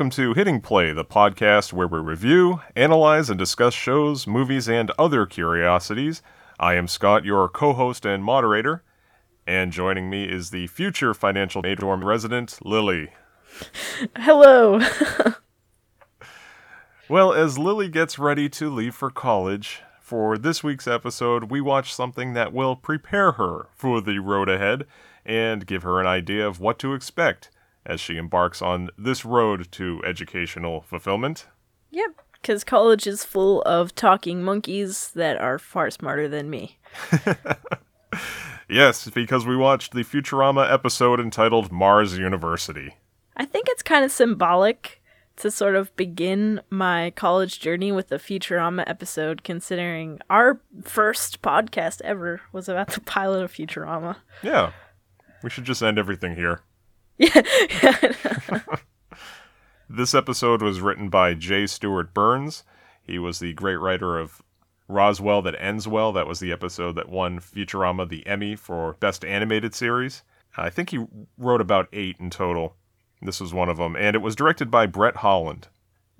welcome to Hitting Play, the podcast where we review, analyze, and discuss shows, movies, and other curiosities. I am Scott, your co host and moderator, and joining me is the future financial aid dorm resident, Lily. Hello. Well, as Lily gets ready to leave for college, for this week's episode, we watch something that will prepare her for the road ahead and give her an idea of what to expect as she embarks on this road to educational fulfillment. yep, because college is full of talking monkeys that are far smarter than me. Yes, because we watched the Futurama episode entitled Mars University. I think it's kind of symbolic to sort of begin my college journey with the Futurama episode, considering our first podcast ever was about the pilot of Futurama. Yeah, we should just end everything here. Yeah. This episode was written by J. Stewart Burns. He was the great writer of Roswell That Ends Well. That was the episode that won Futurama the Emmy for Best Animated Series. I think he wrote about eight in total. This was one of them. And it was directed by Bret Haaland.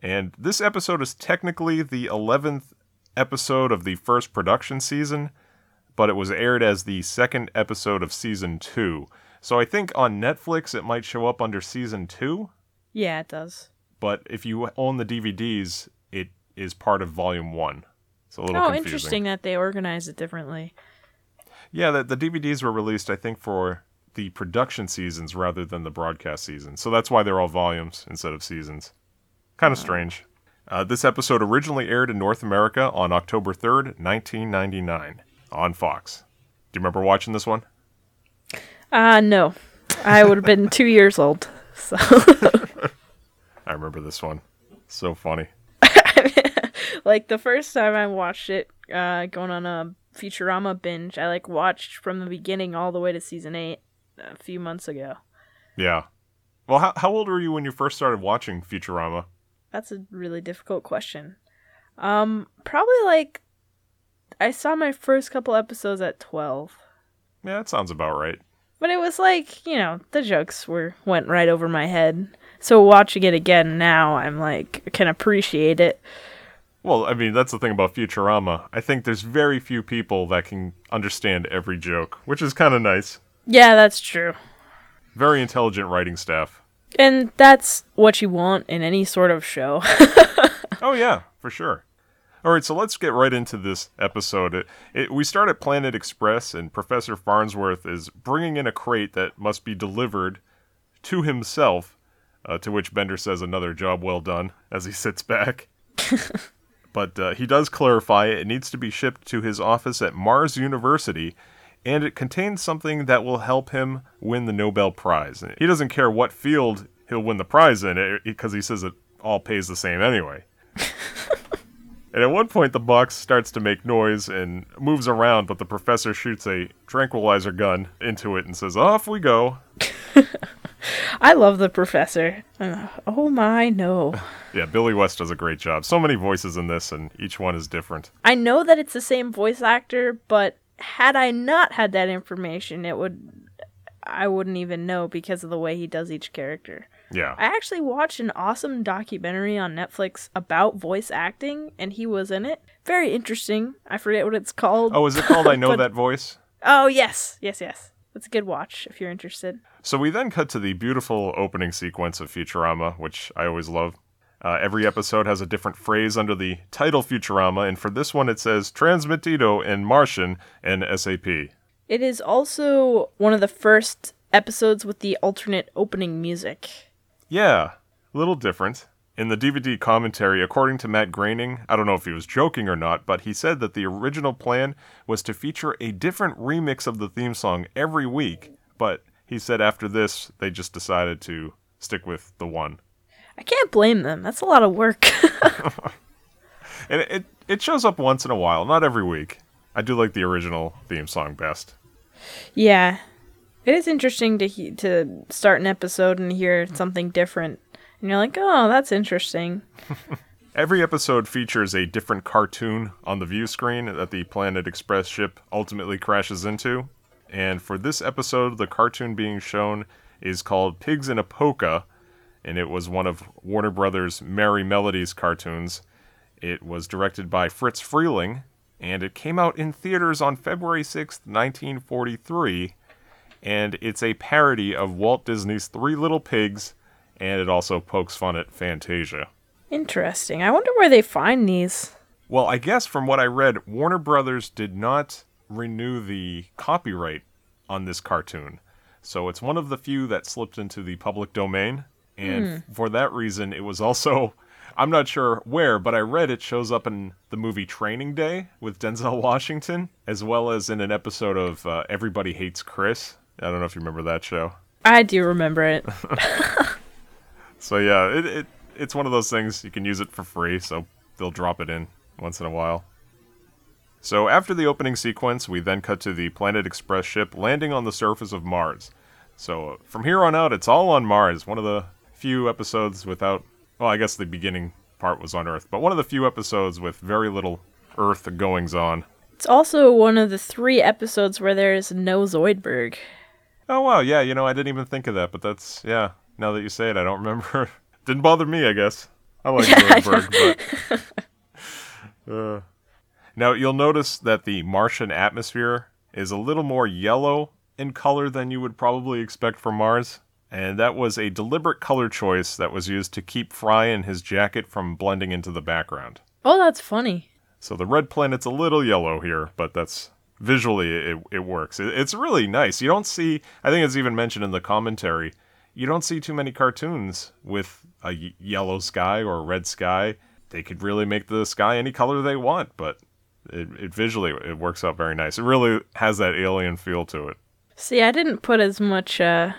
And this episode is technically the 11th episode of the first production season, but it was aired as the second episode of season two. So I think on Netflix it might show up under season two yeah, it does. but if you own the DVDs, it is part of Volume One. It's a little Oh, confusing. interesting that they organize it differently. Yeah, the, the DVDs were released, I think, for the production seasons rather than the broadcast seasons. So that's why they're all volumes instead of seasons. Kind of strange. Uh, this episode originally aired in North America on October 3rd, 1999, on Fox. Do you remember watching this one? Uh, no. I would have been two years old. So, I remember this one. So funny. like, the first time I watched it, uh, going on a Futurama binge, I, like, watched from the beginning all the way to season eight a few months ago. Yeah. Well, how, how old were you when you first started watching Futurama? That's a really difficult question. Um, probably, like, I saw my first couple episodes at 12. Yeah, that sounds about right. But it was like, you know, the jokes were went right over my head. So watching it again now, I'm like can appreciate it. Well, I mean, that's the thing about Futurama. I think there's very few people that can understand every joke, which is kind of nice. Yeah, that's true. Very intelligent writing staff. And that's what you want in any sort of show. Oh, yeah, for sure. All right, so let's get right into this episode. It, it, we start at Planet Express, and Professor Farnsworth is bringing in a crate that must be delivered to himself, uh, to which Bender says another job well done as he sits back. but uh, he does clarify it needs to be shipped to his office at Mars University, and it contains something that will help him win the Nobel Prize. He doesn't care what field he'll win the prize in, because he says it all pays the same anyway. And at one point, the box starts to make noise and moves around, but the professor shoots a tranquilizer gun into it and says, Off we go. I love the professor. Uh, oh my no. Yeah, Billy West does a great job. So many voices in this, and each one is different. I know that it's the same voice actor, but had I not had that information, it would I wouldn't even know because of the way he does each character. Yeah. I actually watched an awesome documentary on Netflix about voice acting, and he was in it. Very interesting. I forget what it's called. Oh, is it called I Know But- That Voice? Oh, yes, yes, yes. It's a good watch if you're interested. So we then cut to the beautiful opening sequence of Futurama, which I always love. Uh, every episode has a different phrase under the title Futurama, and for this one it says Transmitido in Martian and SAP. It is also one of the first episodes with the alternate opening music. Yeah, a little different. In the DVD commentary, according to Matt Groening, I don't know if he was joking or not, but he said that the original plan was to feature a different remix of the theme song every week, but he said after this, they just decided to stick with the one. I can't blame them. That's a lot of work. And it, it shows up once in a while, not every week. I do like the original theme song best. Yeah. It is interesting to he- to start an episode and hear something different. And you're like, "Oh, that's interesting." Every episode features a different cartoon on the view screen that the Planet Express ship ultimately crashes into. And for this episode, the cartoon being shown is called Pigs in a Polka, and it was one of Warner Brothers' Merrie Melodies cartoons. It was directed by Friz Freleng, and it came out in theaters on February 6th, 1943. And it's a parody of Walt Disney's Three Little Pigs, and it also pokes fun at Fantasia. Interesting. I wonder where they find these. Well, I guess from what I read, Warner Brothers did not renew the copyright on this cartoon. So it's one of the few that slipped into the public domain. And hmm. for that reason, it was also, I'm not sure where, but I read it shows up in the movie Training Day with Denzel Washington, as well as in an episode of uh, Everybody Hates Chris. I don't know if you remember that show. I do remember it. So yeah, it, it it's one of those things you can use it for free, so they'll drop it in once in a while. So after the opening sequence, we then cut to the Planet Express ship landing on the surface of Mars. So from here on out, it's all on Mars. One of the few episodes without, well, I guess the beginning part was on Earth, but one of the few episodes with very little Earth goings on. It's also one of the three episodes where there's no Zoidberg. Oh wow, yeah, you know I didn't even think of that, but that's yeah. Now that you say it, I don't remember. Didn't bother me, I guess. I like Zoidberg, but uh. now you'll notice that the Martian atmosphere is a little more yellow in color than you would probably expect from Mars, and that was a deliberate color choice that was used to keep Fry and his jacket from blending into the background. Oh, that's funny. So the red planet's a little yellow here, but that's visually it, it works. It, it's really nice. You don't see. I think it's even mentioned in the commentary. You don't see too many cartoons with a yellow sky or a red sky. They could really make the sky any color they want, but it, it visually it works out very nice. It really has that alien feel to it. See, I didn't put as much uh,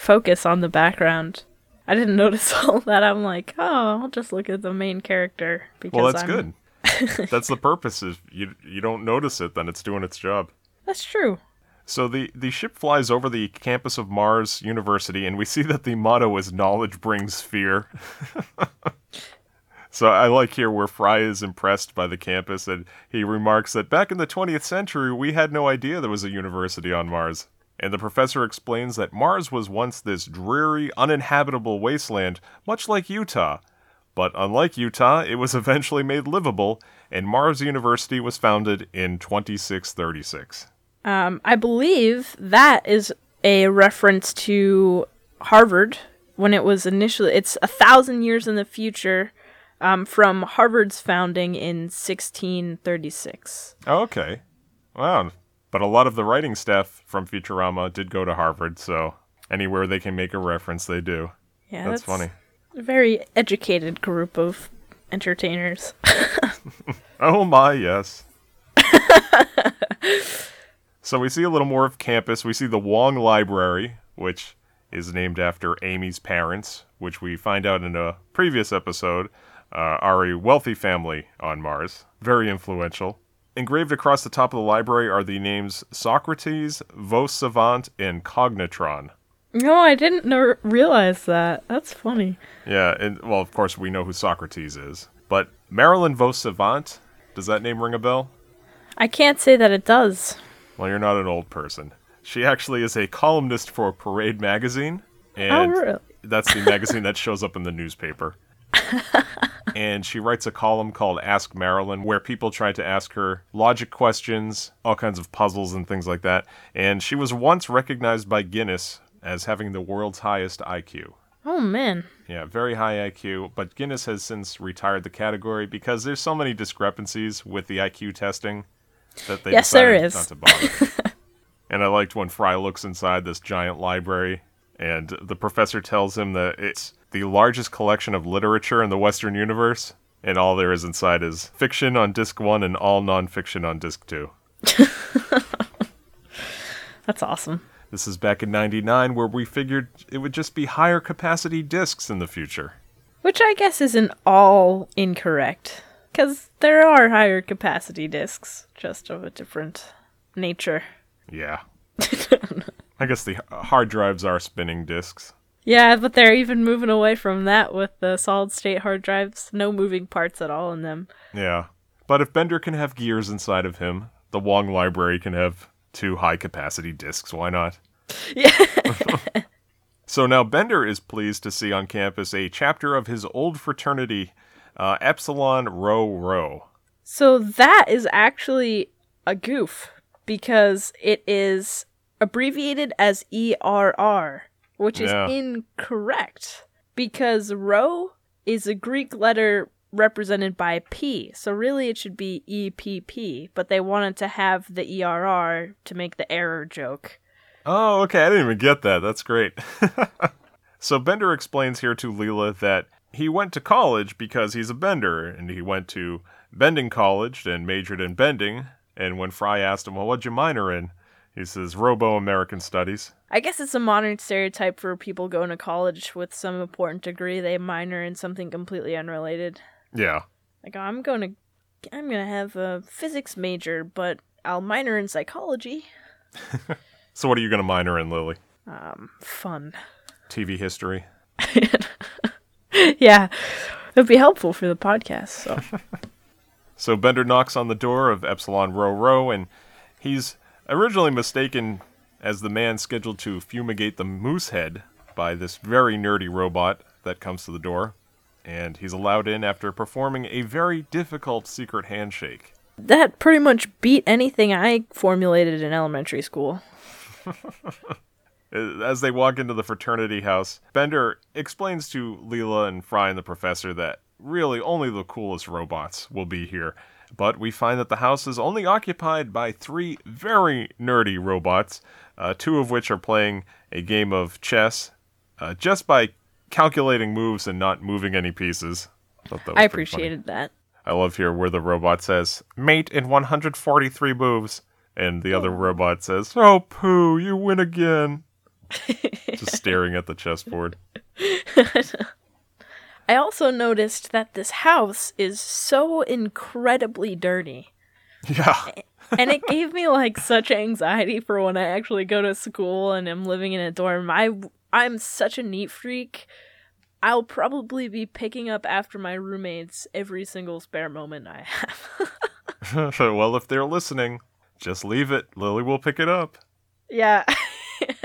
focus on the background. I didn't notice all that. I'm like, oh, I'll just look at the main character because Well, that's I'm... good. that's the purpose. If you you don't notice it, then it's doing its job. That's true. So the, the ship flies over the campus of Mars University, and we see that the motto is "Knowledge brings fear." so I like here where Fry is impressed by the campus, and he remarks that back in the 20th century, we had no idea there was a university on Mars. And the professor explains that Mars was once this dreary, uninhabitable wasteland, much like Utah. But unlike Utah, it was eventually made livable, and Mars University was founded in 2636. Um, I believe that is a reference to Harvard when it was initially. It's a thousand years in the future um, from Harvard's founding in 1636. Oh, okay. Wow. But a lot of the writing staff from Futurama did go to Harvard, so anywhere they can make a reference, they do. Yeah, That's, funny. A very educated group of entertainers. Oh my, yes. so we see a little more of campus. We see the Wong Library, which is named after Amy's parents, which we find out in a previous episode uh, are a wealthy family on Mars. Very influential. Engraved across the top of the library are the names Socrates, Vos Savant, and Cognitron. no, I didn't know, realize that. That's funny. Yeah, and well, of course, we know who Socrates is. But Marilyn Vos Savant, does that name ring a bell? I can't say that it does. Well, you're not an old person. She actually is a columnist for Parade magazine, Oh, and really? that's the magazine that shows up in the newspaper. and she writes a column called Ask Marilyn, where people try to ask her logic questions, all kinds of puzzles and things like that. And she was once recognized by Guinness as having the world's highest IQ. Oh, man. Yeah, very high IQ, but Guinness has since retired the category because there's so many discrepancies with the IQ testing that they Yes, there is. not to bother. and I liked when Fry looks inside this giant library and the professor tells him that it's the largest collection of literature in the Western universe, and all there is inside is fiction on disc 1 and all nonfiction on disc 2. That's awesome. This is back in 99 where we figured it would just be higher capacity discs in the future. Which I guess isn't all incorrect. Because there are higher capacity discs, just of a different nature. Yeah. I guess the hard drives are spinning disks. Yeah, but they're even moving away from that with the solid state hard drives. No moving parts at all in them. Yeah. But if Bender can have gears inside of him, the Wong library can have two high capacity disks. Why not? Yeah. So now Bender is pleased to see on campus a chapter of his old fraternity, uh, Epsilon Rho Rho. So that is actually a goof because it is abbreviated as ERR, which is Yeah. incorrect because rho is a Greek letter represented by P. So really it should be EPP, but they wanted to have the ERR to make the error joke. Oh, okay. I didn't even get that. That's great. so Bender explains here to Leela that he went to college because he's a bender, and he went to bending college and majored in bending. And when Fry asked him, "Well, what'd you minor in?" He says, "Robo American Studies." I guess it's a modern stereotype for people going to college with some important degree. They minor in something completely unrelated. Yeah. Like I'm going to, I'm gonna have a physics major, but I'll minor in psychology. So what are you going to minor in, Lily? Um, fun. TV history. yeah, it'd be helpful for the podcast. So So Bender knocks on the door of Epsilon Rho Rho, and he's originally mistaken as the man scheduled to fumigate the moose head by this very nerdy robot that comes to the door. And he's allowed in after performing a very difficult secret handshake. that pretty much beat anything I formulated in elementary school. As they walk into the fraternity house, Bender explains to Leela and Fry and the professor that really only the coolest robots will be here. But we find that the house is only occupied by three very nerdy robots, uh, two of which are playing a game of chess uh, just by calculating moves and not moving any pieces. I funny. appreciated that. I love here where the robot says, mate in 143 moves. And the other robot says, oh, poo, you win again. Just staring at the chessboard. I also noticed that this house is so incredibly dirty. Yeah. and it gave me like such anxiety for when I actually go to school and am living in a dorm. I I'm such a neat freak. I'll probably be picking up after my roommates every single spare moment I have. well, if they're listening, just leave it. Lily will pick it up. yeah.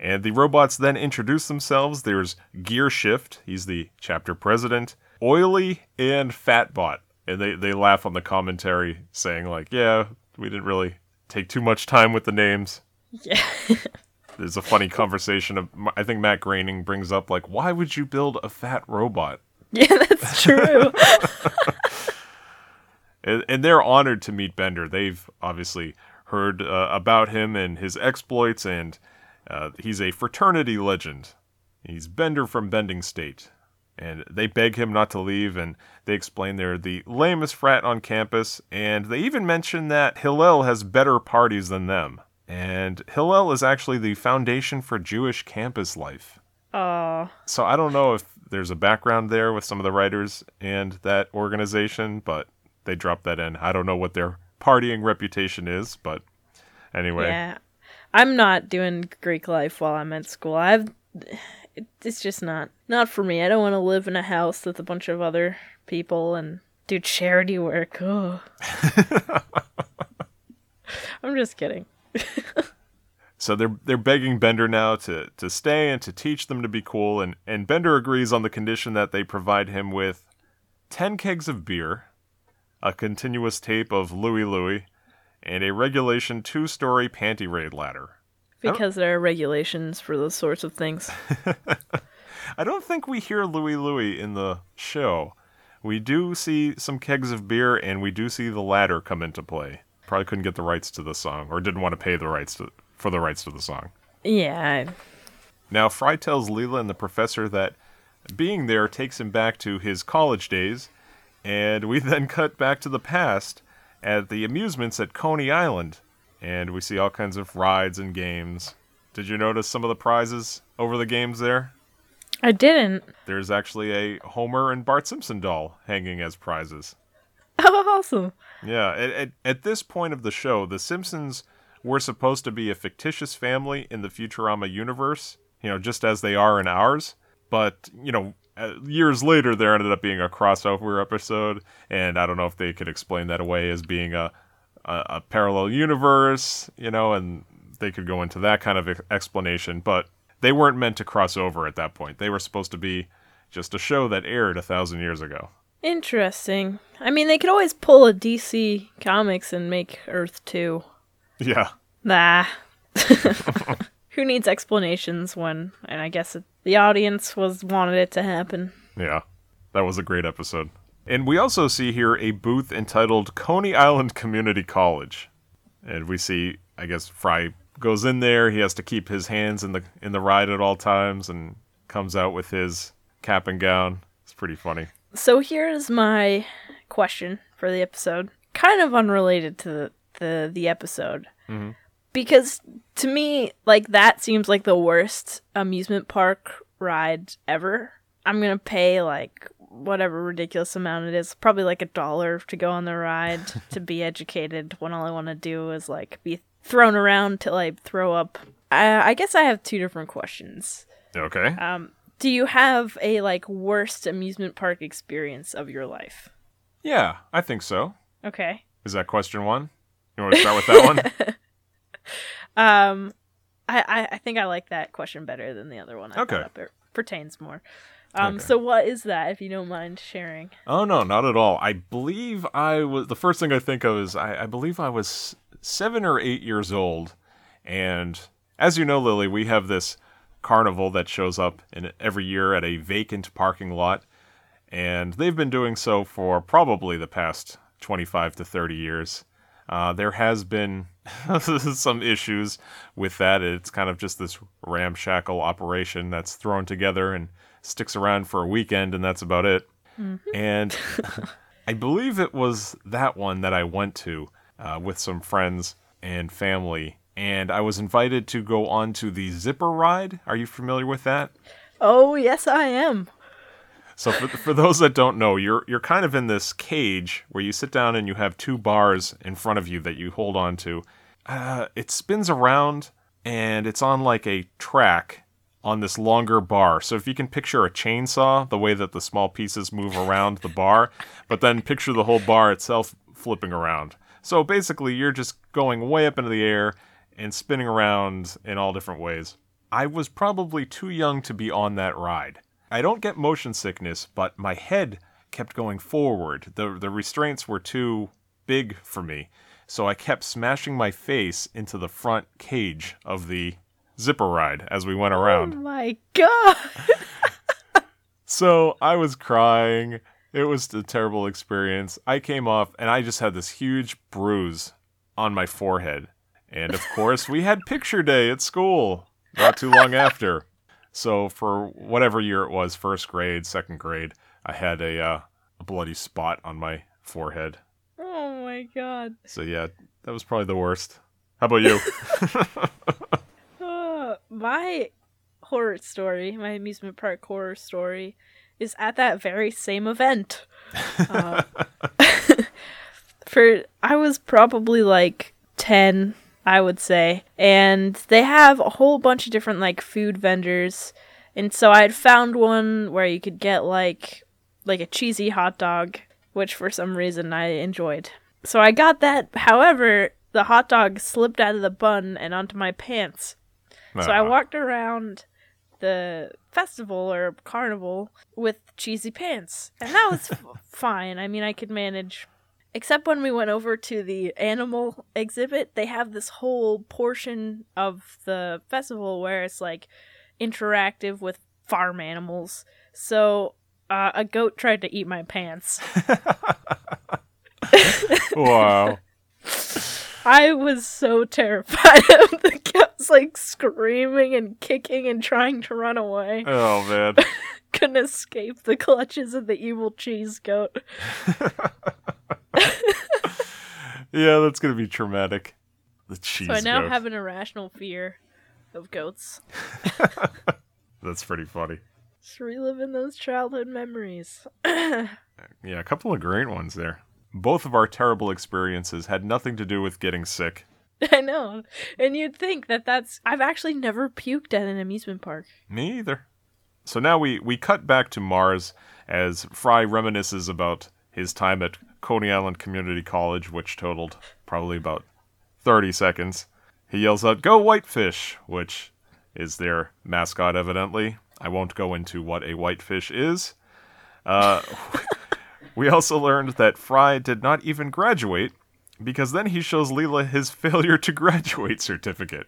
And the robots then introduce themselves. There's Gear Shift, he's the chapter president, Oily, and Fatbot. And they, they laugh on the commentary, saying, like, yeah, we didn't really take too much time with the names. yeah. There's a funny conversation of, I think Matt Groening brings up, like, why would you build a fat robot? Yeah, that's true. and, and they're honored to meet Bender. They've obviously heard uh, about him and his exploits, and uh, he's a fraternity legend. He's Bender from Bending State. And they beg him not to leave, and they explain they're the lamest frat on campus, and they even mention that Hillel has better parties than them. And Hillel is actually the foundation for Jewish campus life. Aw. So I don't know if there's a background there with some of the writers and that organization, but they dropped that in. I don't know what their partying reputation is, but anyway. Yeah. I'm not doing Greek life while I'm at school. I've it's just not not for me. I don't want to live in a house with a bunch of other people and do charity work. Oh. I'm just kidding. So they're they're begging Bender now to, to stay and to teach them to be cool, and, and Bender agrees on the condition that they provide him with ten kegs of beer, a continuous tape of Louie Louie, and a regulation two story panty raid ladder. Because there are regulations for those sorts of things. I don't think we hear Louie Louie in the show. We do see some kegs of beer, and we do see the ladder come into play. Probably couldn't get the rights to the song, or didn't want to pay the rights to, for the rights to the song. Yeah. I- Now, Fry tells Leela and the professor that being there takes him back to his college days, and we then cut back to the past at the amusements at Coney Island, and we see all kinds of rides and games. Did you notice some of the prizes over the games there? I didn't. There's actually a Homer and Bart Simpson doll hanging as prizes. Oh, awesome. Yeah, at, at, at this point of the show, the Simpsons were supposed to be a fictitious family in the Futurama universe, you know, just as they are in ours. But, you know, Uh, years later, there ended up being a crossover episode, and I don't know if they could explain that away as being a, a, a parallel universe, you know, and they could go into that kind of explanation. But they weren't meant to cross over at that point. They were supposed to be just a show that aired a thousand years ago. Interesting. I mean, they could always pull a DC Comics and make Earth 2. Yeah. Nah. Who needs explanations when, and I guess it, the audience was wanted it to happen. Yeah. That was a great episode. And we also see here a booth entitled Coney Island Community College. And we see, I guess, Fry goes in there. He has to keep his hands in the in the ride at all times and comes out with his cap and gown. It's pretty funny. So here's my question for the episode, kind of unrelated to the the, the episode, Mhm. Because to me, like that seems like the worst amusement park ride ever. I'm gonna pay like whatever ridiculous amount it is, probably like a dollar to go on the ride to be educated when all I want to do is like be thrown around till I throw up. I, I guess I have two different questions. Okay. Um, do you have a like worst amusement park experience of your life? Yeah, I think so. Okay. Is that question one? You want to start with that one? Um, I, I I think I like that question better than the other one. I Okay. it pertains more. Um, Okay. so what is that? If you don't mind sharing. Oh no, not at all. I believe I was the first thing I think of is I, I believe I was seven or eight years old, and as you know, Lily, we have this carnival that shows up in every year at a vacant parking lot, and they've been doing so for probably the past twenty-five to thirty years. Uh, there has been some issues with that. It's kind of just this ramshackle operation that's thrown together and sticks around for a weekend, and that's about it. And I believe it was that one that I went to uh, with some friends and family, and I was invited to go on to the zipper ride. Are you familiar with that? Oh yes, I am. So for, for those that don't know, you're you're kind of in this cage where you sit down and you have two bars in front of you that you hold on to. Uh, it spins around and it's on like a track on this longer bar. So if you can picture a chainsaw, the way that the small pieces move around the bar, but then picture the whole bar itself flipping around. So basically, you're just going way up into the air and spinning around in all different ways. I was probably too young to be on that ride. I don't get motion sickness, but my head kept going forward. The the restraints were too big for me. So I kept smashing my face into the front cage of the zipper ride as we went around. Oh my god. So I was crying. It was a terrible experience. I came off and I just had this huge bruise on my forehead. And of course, we had picture day at school not too long after. So for whatever year it was, first grade, second grade, I had a, uh, a bloody spot on my forehead. Oh my god. So yeah, that was probably the worst. How about you? Uh, my horror story, my amusement park horror story, is at that very same event. Uh, for I was probably like ten, I would say, and they have a whole bunch of different like food vendors, and so I had found one where you could get like like a cheesy hot dog, which for some reason I enjoyed. So I got that. However, the hot dog slipped out of the bun and onto my pants. So I Ah. walked around the festival or carnival with cheesy pants, and that was fine. I mean, I could manage. Except when we went over to the animal exhibit, they have this whole portion of the festival where it's like interactive with farm animals. So uh, a goat tried to eat my pants. wow. I was so terrified of the goats, like screaming and kicking and trying to run away. Oh man. Couldn't escape the clutches of the evil cheese goat. Yeah, that's gonna be traumatic. The cheese. so I now goat. have an irrational fear of goats. That's pretty funny. Just reliving those childhood memories. Yeah, a couple of great ones there. Both of our terrible experiences had nothing to do with getting sick. I know. And you'd think that that's. I've actually never puked at an amusement park. Me either. So now we, we cut back to Mars as Fry reminisces about his time at Coney Island Community College, which totaled probably about 30 seconds. He yells out, Go Whitefish! Which is their mascot, evidently. I won't go into what a whitefish is. Uh, we also learned that Fry did not even graduate because then he shows Leela his failure to graduate certificate,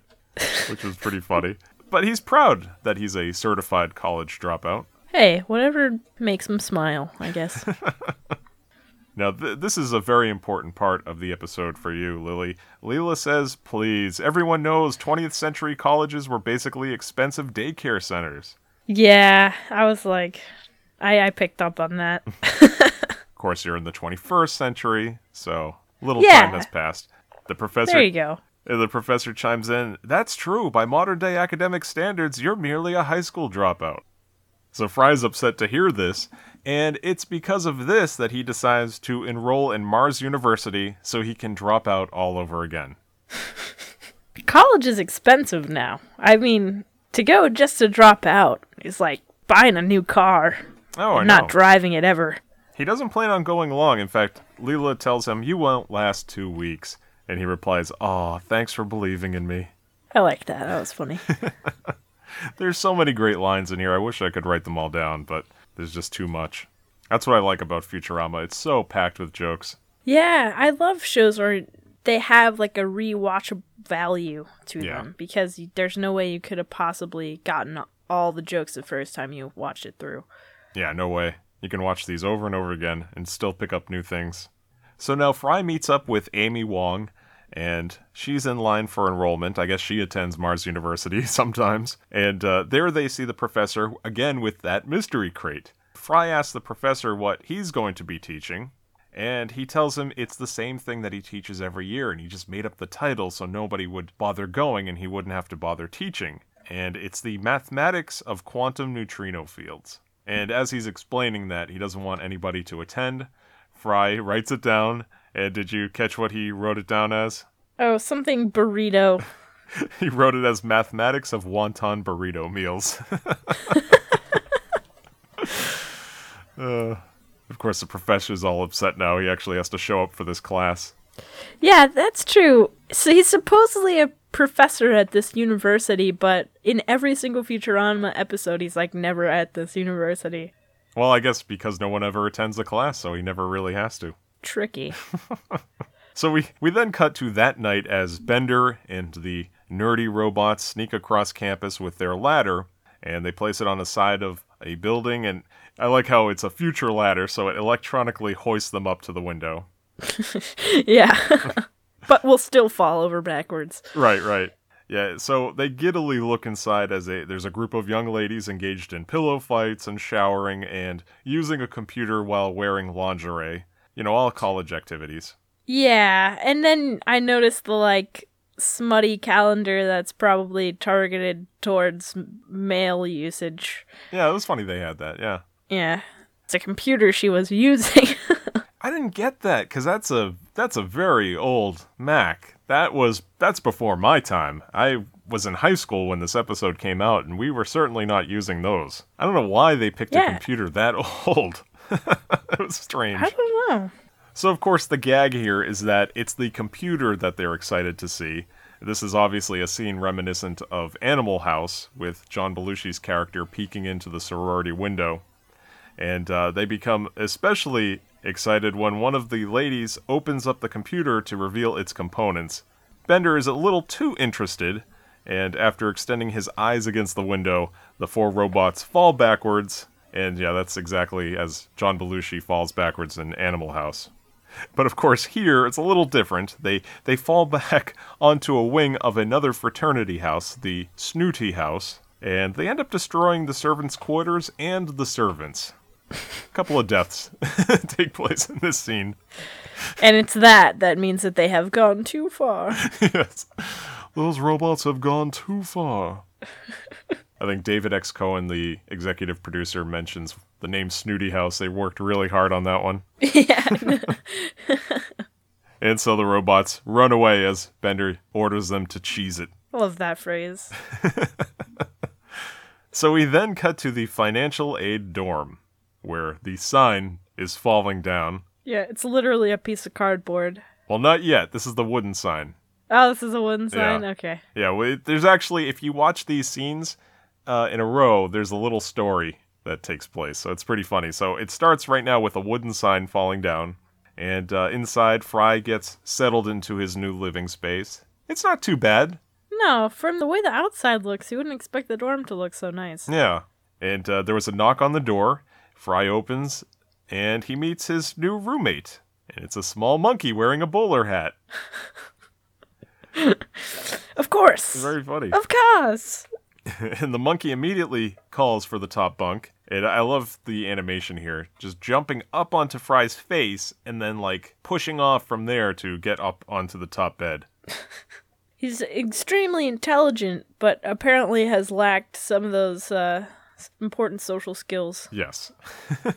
which was pretty funny. But he's proud that he's a certified college dropout. Hey, whatever makes him smile, I guess. Now, th- this is a very important part of the episode for you, Lily. Leela says, please, everyone knows 20th century colleges were basically expensive daycare centers. yeah, I was like, I, I picked up on that. Of course, you're in the 21st century, so little Yeah. time has passed. The professor there you go. Uh, The professor chimes in, That's true. By modern day academic standards, you're merely a high school dropout. So Fry's upset to hear this, and it's because of this that he decides to enroll in Mars University so he can drop out all over again. College is expensive now. I mean, to go just to drop out is like buying a new car, Oh, I and not driving it ever. he doesn't plan on going long. In fact, Leela tells him, You won't last two weeks. And he replies, Aw, thanks for believing in me. I like that. That was funny. There's so many great lines in here. I wish I could write them all down, but there's just too much. That's what I like about Futurama. It's so packed with jokes. yeah, I love shows where they have like a rewatch value to Yeah. them because there's no way you could have possibly gotten all the jokes the first time you watched it through. Yeah, no way. You can watch these over and over again and still pick up new things. So now Fry meets up with Amy Wong, and she's in line for enrollment. I guess she attends Mars University sometimes. And uh, there they see the professor again with that mystery crate. Fry asks the professor what he's going to be teaching, and he tells him it's the same thing that he teaches every year, and he just made up the title so nobody would bother going and he wouldn't have to bother teaching. And it's the mathematics of quantum neutrino fields. And as he's explaining that, he doesn't want anybody to attend. Fry writes it down. And did you catch what he wrote it down as? Oh, something burrito. He wrote it as mathematics of wonton burrito meals. uh, of course, the professor's all upset now. He actually has to show up for this class. Yeah, that's true. So he's supposedly a professor at this university, but in every single Futurama episode, he's like never at this university. Well, I guess because no one ever attends the class, so he never really has to. Tricky. So we, we then cut to that night as Bender and the nerdy robots sneak across campus with their ladder, and they place it on the side of a building. And I like how it's a future ladder, so it electronically hoists them up to the window. yeah. but we'll still fall over backwards. Right, right. Yeah, so they giddily look inside as a there's a group of young ladies engaged in pillow fights and showering and using a computer while wearing lingerie. You know, all college activities. Yeah, and then I noticed the like smutty calendar that's probably targeted towards male usage. Yeah, it was funny they had that. Yeah. Yeah. It's a computer she was using. I didn't get that cuz that's a that's a very old Mac. That was that's before my time. I was in high school when this episode came out and we were certainly not using those. I don't know why they picked a computer that old. it was strange. I don't know. So, of course, the gag here is that it's the computer that they're excited to see. This is obviously a scene reminiscent of Animal House, with John Belushi's character peeking into the sorority window. And uh, they become especially excited when one of the ladies opens up the computer to reveal its components. Bender is a little too interested, and after extending his eyes against the window, the four robots fall backwards. And yeah, that's exactly as John Belushi falls backwards in Animal House. But of course, here it's a little different. They they fall back onto a wing of another fraternity house, the Snooty House, and they end up destroying the servants' quarters and the servants. A couple of deaths take place in this scene. And it's that that means that they have gone too far. yes, those robots have gone too far. I think David X. Cohen, the executive producer, mentions the name Snooty House. They worked really hard on that one. yeah. And so the robots run away as Bender orders them to cheese it. Love that phrase. So we then cut to the financial aid dorm, where the sign is falling down. Yeah, it's literally a piece of cardboard. Well, not yet. This is the wooden sign. Oh, this is a wooden Yeah. sign. Okay. Yeah, well, it- there's actually, if you watch these scenes uh, in a row, there's a little story that takes place. So it's pretty funny. So it starts right now with a wooden sign falling down, and uh, inside, Fry gets settled into his new living space. It's not too bad. No, from the way the outside looks, you wouldn't expect the dorm to look so nice. Yeah. And uh, there was a knock on the door. Fry opens, and he meets his new roommate. And it's a small monkey wearing a bowler hat. Of course. It's very funny. Of course. and the monkey immediately calls for the top bunk. And I love the animation here, just jumping up onto Fry's face and then like pushing off from there to get up onto the top bed. He's extremely intelligent, but apparently has lacked some of those uh, important social skills. Yes.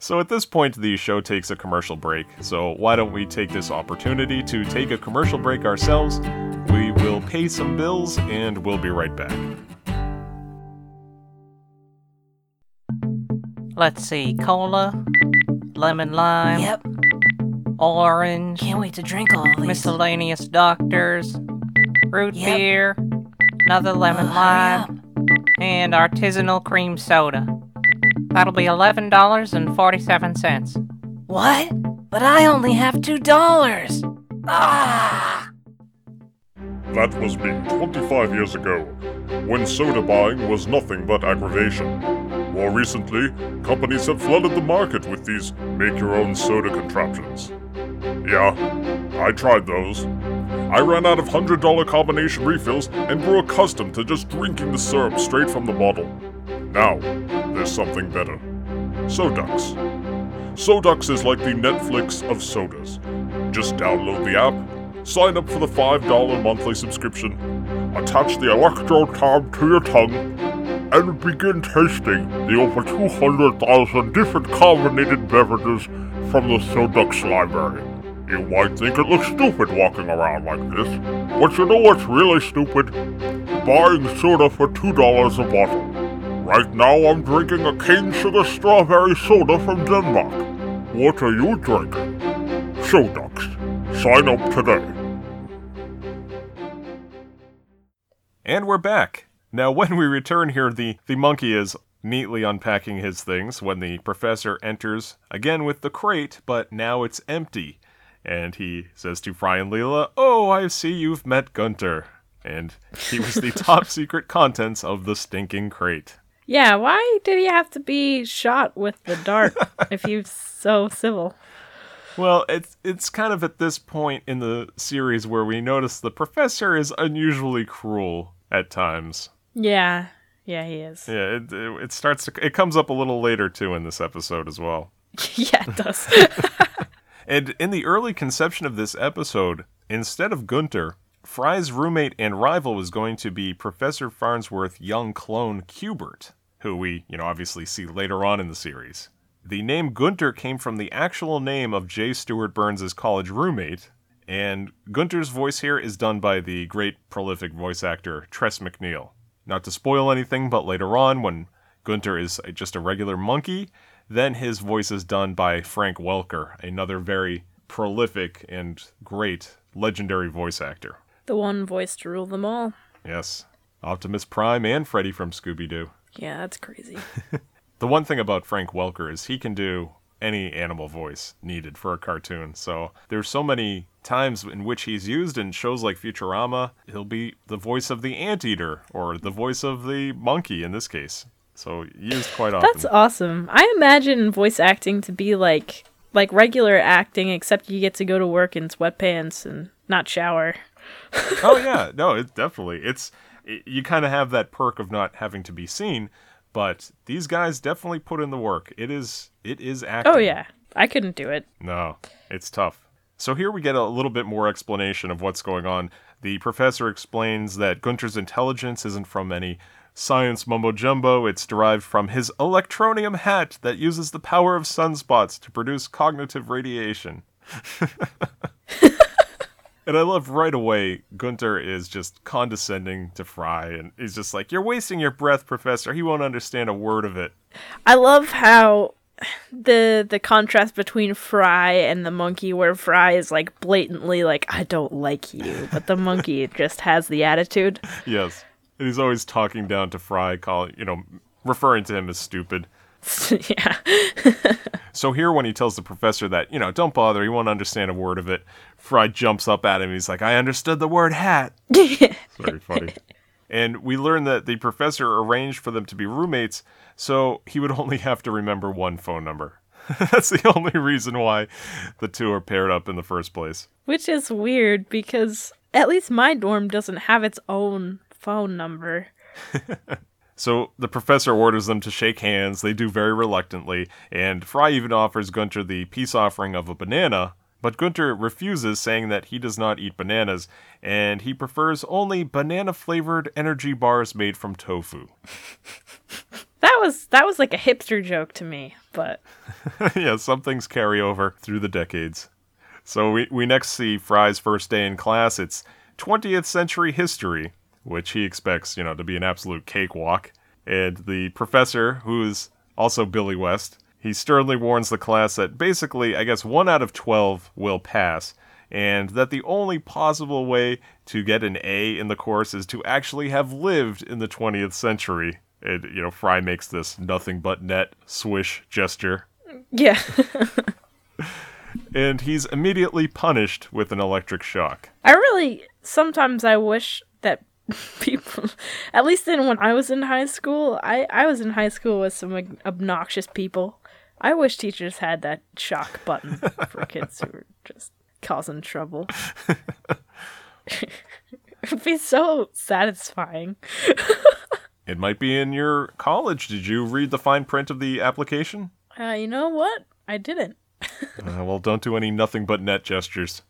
so at this point, the show takes a commercial break. So why don't we take this opportunity to take a commercial break ourselves? We will pay some bills and we'll be right back. Let's see, cola, lemon lime, Yep. orange, Can't wait to drink all these. miscellaneous doctors, root Yep. beer, another lemon Oh, lime, and artisanal cream soda. That'll be eleven dollars and forty-seven cents. What? But I only have two dollars. Ah! That was me 25 years ago, when soda buying was nothing but aggravation. More recently, companies have flooded the market with these make your own soda contraptions. Yeah, I tried those. I ran out of $100 combination refills and grew accustomed to just drinking the syrup straight from the bottle. Now, there's something better Sodux. Sodux is like the Netflix of sodas. Just download the app, sign up for the $5 monthly subscription, attach the electrode tab to your tongue, and begin tasting the over 200,000 different carbonated beverages from the Sodux library. You might think it looks stupid walking around like this, but you know what's really stupid? Buying soda for $2 a bottle. Right now I'm drinking a cane sugar strawberry soda from Denmark. What are you drinking? Sodux. Sign up today. And we're back. Now, when we return here, the, the monkey is neatly unpacking his things when the professor enters, again with the crate, but now it's empty. And he says to Fry and Leela, Oh, I see you've met Gunter. And he was the top secret contents of the stinking crate. Yeah, why did he have to be shot with the dart if he's so civil? Well, it's it's kind of at this point in the series where we notice the professor is unusually cruel at times. Yeah, yeah, he is. Yeah, it, it, it starts to it comes up a little later too in this episode as well. yeah, it does. And in the early conception of this episode, instead of Gunter, Fry's roommate and rival was going to be Professor Farnsworth's young clone Cubert, who we, you know, obviously see later on in the series. The name Gunter came from the actual name of J. Stewart Burns' college roommate, and Gunter's voice here is done by the great prolific voice actor Tress MacNeille. Not to spoil anything, but later on, when Gunter is just a regular monkey, then his voice is done by Frank Welker, another very prolific and great legendary voice actor. the one voice to rule them all. Yes, Optimus Prime and Freddy from Scooby Doo. Yeah, that's crazy. The one thing about Frank Welker is he can do any animal voice needed for a cartoon. So there's so many times in which he's used in shows like Futurama, he'll be the voice of the anteater or the voice of the monkey in this case. So used quite often. That's awesome. I imagine voice acting to be like like regular acting, except you get to go to work in sweatpants and not shower. oh yeah, no, it definitely. It's it, you kind of have that perk of not having to be seen, but these guys definitely put in the work. It is it is oh, acting. Oh yeah, I couldn't do it. No, it's tough. So here we get a little bit more explanation of what's going on. The professor explains that Gunter's intelligence isn't from any science mumbo jumbo, it's derived from his electronium hat that uses the power of sunspots to produce cognitive radiation. and I love right away, Gunter is just condescending to Fry, and he's just like, You're wasting your breath, Professor. He won't understand a word of it. I love how the the contrast between Fry and the monkey, where Fry is like blatantly like I don't like you, but the monkey just has the attitude. Yes. And he's always talking down to Fry, calling, you know, referring to him as stupid. yeah, So here, when he tells the professor that, you know, don't bother, he won't understand a word of it, Fry jumps up at him. He's like, I understood the word hat. Very funny. And we learn that the professor arranged for them to be roommates, so he would only have to remember one phone number. That's the only reason why the two are paired up in the first place. which is weird because at least my dorm doesn't have its own phone number. So the professor orders them to shake hands. They do very reluctantly, and Fry even offers Gunter the peace offering of a banana. But Gunter refuses, saying that he does not eat bananas, and he prefers only banana flavored energy bars made from tofu. That was that was like a hipster joke to me, but yeah, some things carry over through the decades. So we, we next see Fry's first day in class. It's 20th century history, which he expects, you know, to be an absolute cakewalk. And the professor, who's also Billy West, he sternly warns the class that basically, I guess, one out of 12 will pass, and that the only possible way to get an A in the course is to actually have lived in the 20th century. And, you know, Fry makes this nothing but net swish gesture yeah. and he's immediately punished with an electric shock. I really sometimes I wish that people at least in when I was in high school, I I was in high school with some obnoxious people. I wish teachers had that shock button for kids who were just causing trouble. It'd be so satisfying. It might be in your college. Did you read the fine print of the application? Uh, you know what? I didn't. Uh, well, don't do any nothing but net gestures.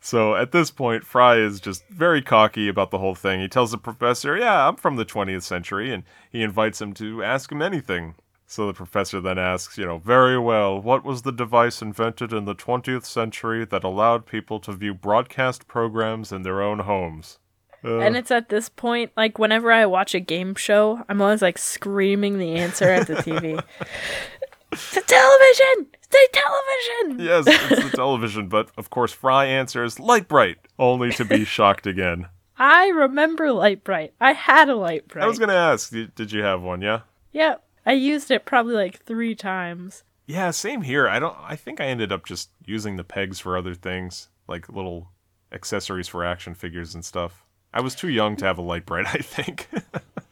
So at this point, Fry is just very cocky about the whole thing. He tells the professor, Yeah, I'm from the 20th century, and he invites him to ask him anything. So the professor then asks, you know, very well, what was the device invented in the 20th century that allowed people to view broadcast programs in their own homes? Uh, And it's at this point, like whenever I watch a game show, I'm always like screaming the answer at the TV. the television! The television! Yes, it's the television, but of course Fry answers Lite-Brite, only to be shocked again. I remember Lite-Brite. I had a Lite-Brite. I was gonna ask, did you have one? Yeah. Yeah, I used it probably like three times. Yeah, same here. I don't. I think I ended up just using the pegs for other things, like little accessories for action figures and stuff. I was too young to have a Lite-Brite. I think.